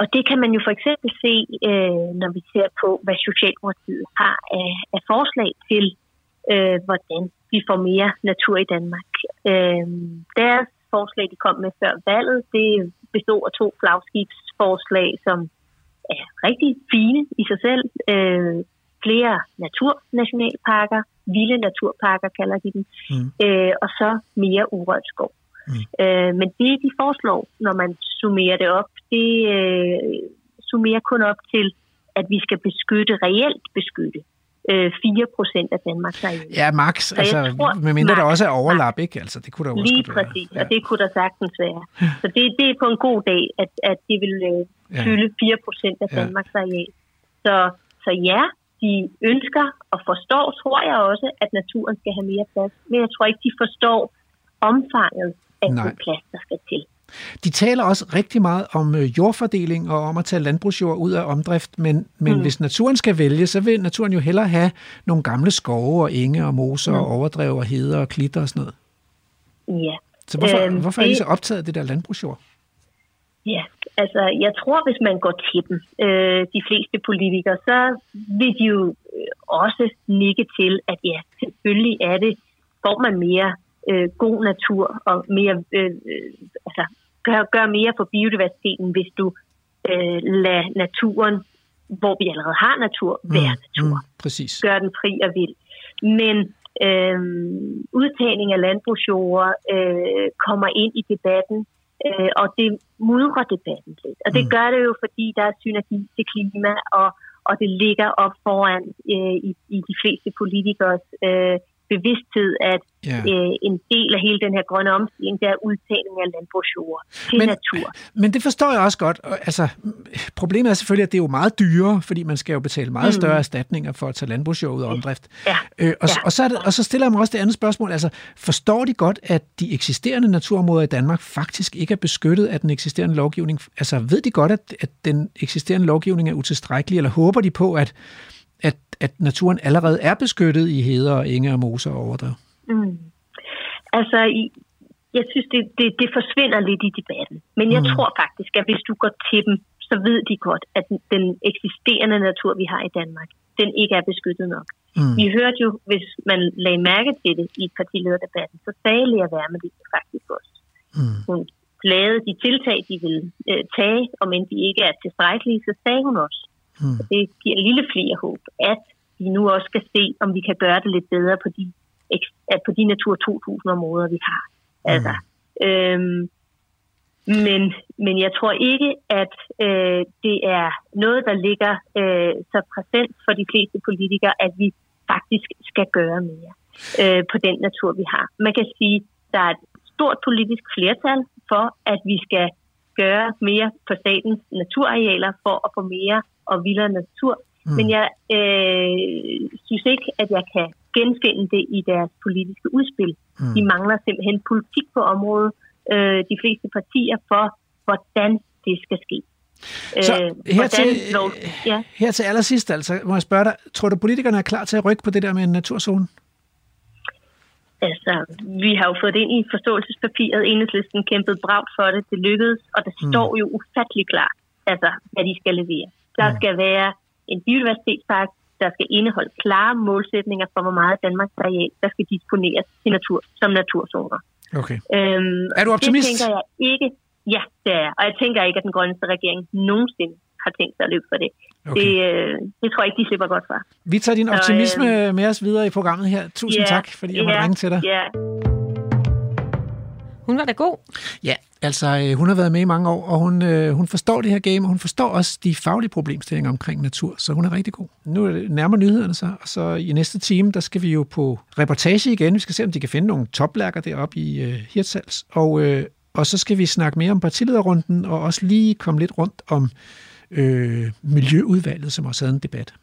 og det kan man jo for eksempel se, øh, når vi ser på, hvad Socialdemokratiet har af, af forslag til, øh, hvordan vi får mere natur i Danmark. Øh, deres forslag, de kom med før valget, det bestod af to flagskibsforslag, som er rigtig fine i sig selv. Øh, flere naturnationalparker, vilde naturparker kalder de dem, Mm. øh, og så mere urørt skov. Mm. Øh, men det, de foreslår, når man summerer det op, det øh, summerer kun op til, at vi skal beskytte, reelt beskytte, øh, 4 procent af Danmarks areal. Ja, max, Så altså, tror, medmindre der max, også er overlap, ikke? Altså, det kunne der også Lige være. præcis, og det kunne der sagtens være. <laughs> Så det, det er på en god dag, at, at de vil øh, Ja. fylde 4 procent af Ja. Danmarks areal. Så, så ja, de ønsker og forstår, tror jeg også, at naturen skal have mere plads. Men jeg tror ikke, de forstår omfanget af Nej. den plads, der skal til. De taler også rigtig meget om øh, jordfordeling og om at tage landbrugsjord ud af omdrift, men, men Mm. hvis naturen skal vælge, så vil naturen jo hellere have nogle gamle skove og enge og moser Mm. og overdrev og heder og klitter og sådan noget. Ja. Så hvorfor, Øhm, hvorfor er det- så optaget af det der landbrugsjord? Ja, altså jeg tror, hvis man går til dem, øh, de fleste politikere, så vil de jo øh, også nikke til, at ja, selvfølgelig er det, får man mere øh, god natur og mere, øh, øh, altså gør, gør mere for biodiversiteten, hvis du øh, lader naturen, hvor vi allerede har natur, være natur. Mm, præcis. Gør den fri og vild. Men øh, udtagning af landbrugsjord øh, kommer ind i debatten, øh, og det mudrer debatten lidt. Og det Mm. gør det jo, fordi der er synergi til klima, og, og det ligger op foran øh, i, i de fleste politikers øh, bevidsthed, at Ja. øh, en del af hele den her grønne omstilling, det er udtagning af landbrugsjord til Men- natur. Men det forstår jeg også godt. Altså, problemet er selvfølgelig, at det er jo meget dyrere, fordi man skal jo betale meget Mm. større erstatninger for at tage landbrugsjord ud af omdrift. Ja. Øh, og, Ja. og, så er det, og så stiller jeg mig også det andet spørgsmål. Altså, forstår de godt, at de eksisterende naturområder i Danmark faktisk ikke er beskyttet af den eksisterende lovgivning? Altså, ved de godt, at, at den eksisterende lovgivning er utilstrækkelig, eller håber de på, at, at, at naturen allerede er beskyttet i heder og enge og moser og overdrev? Mm. Altså, i- jeg synes, det, det, det forsvinder lidt i debatten. Men jeg Mm. tror faktisk, at hvis du går til dem, så ved de godt, at den- eksisterende natur, vi har i Danmark, den ikke er beskyttet nok. Mm. Vi hørte jo, hvis man lagde mærke til det i partilederdebatten, så sagde Lea Werme det faktisk også. Mm. Hun lavede de tiltag, de ville øh, tage, og men de ikke er tilstrækkelige, så sagde hun også, Mm. og det giver en lille flere håb, at vi nu også skal se, om vi kan gøre det lidt bedre på de, at på de Natur 2000-områder, vi har. Altså, øhm, men, men jeg tror ikke, at øh, det er noget, der ligger øh, så præsent for de fleste politikere, at vi faktisk skal gøre mere øh, på den natur, vi har. Man kan sige, der er et stort politisk flertal for, at vi skal gøre mere på statens naturarealer for at få mere og vildere natur. Mm. Men jeg øh, synes ikke, at jeg kan genfinde det i deres politiske udspil. Mm. De mangler simpelthen politik på området, øh, de fleste partier, for hvordan det skal ske. Så Øh, her til, lov- ja. her til allersidst, altså, må jeg spørge dig, tror du, politikerne er klar til at rykke på det der med en naturzone? Altså, vi har jo fået det ind i forståelsespapiret. Enhedslisten kæmpede bragt for det. Det lykkedes, og det Mm. står jo ufattelig klart, altså, hvad de skal levere. Der skal være en biodiversitetspark, der skal indeholde klare målsætninger for, hvor meget Danmarks areal, der skal disponeres til natur, som naturzoner. Okay. Øhm, Er du optimist? Det tænker jeg ikke. Ja, det er. Og jeg tænker ikke, at den grønneste regering nogensinde har tænkt sig at løbe for det. Okay. Det, øh, det tror jeg ikke, de slipper godt fra. Vi tager din Så, optimisme øhm, med os videre i programmet her. Tusind ja, tak, fordi jeg måtte ja, ringe til dig. Ja. Hun var da god. Ja, Altså, øh, hun har været med i mange år, og hun, øh, hun forstår det her game, og hun forstår også de faglige problemstillinger omkring natur, så hun er rigtig god. Nu er det nærmere nyhederne så, og så i næste time, der skal vi jo på reportage igen. Vi skal se, om de kan finde nogle toplærker deroppe i øh, Hirtshals, og, øh, og så skal vi snakke mere om partilederrunden, og også lige komme lidt rundt om øh, Miljøudvalget, som også havde en debat.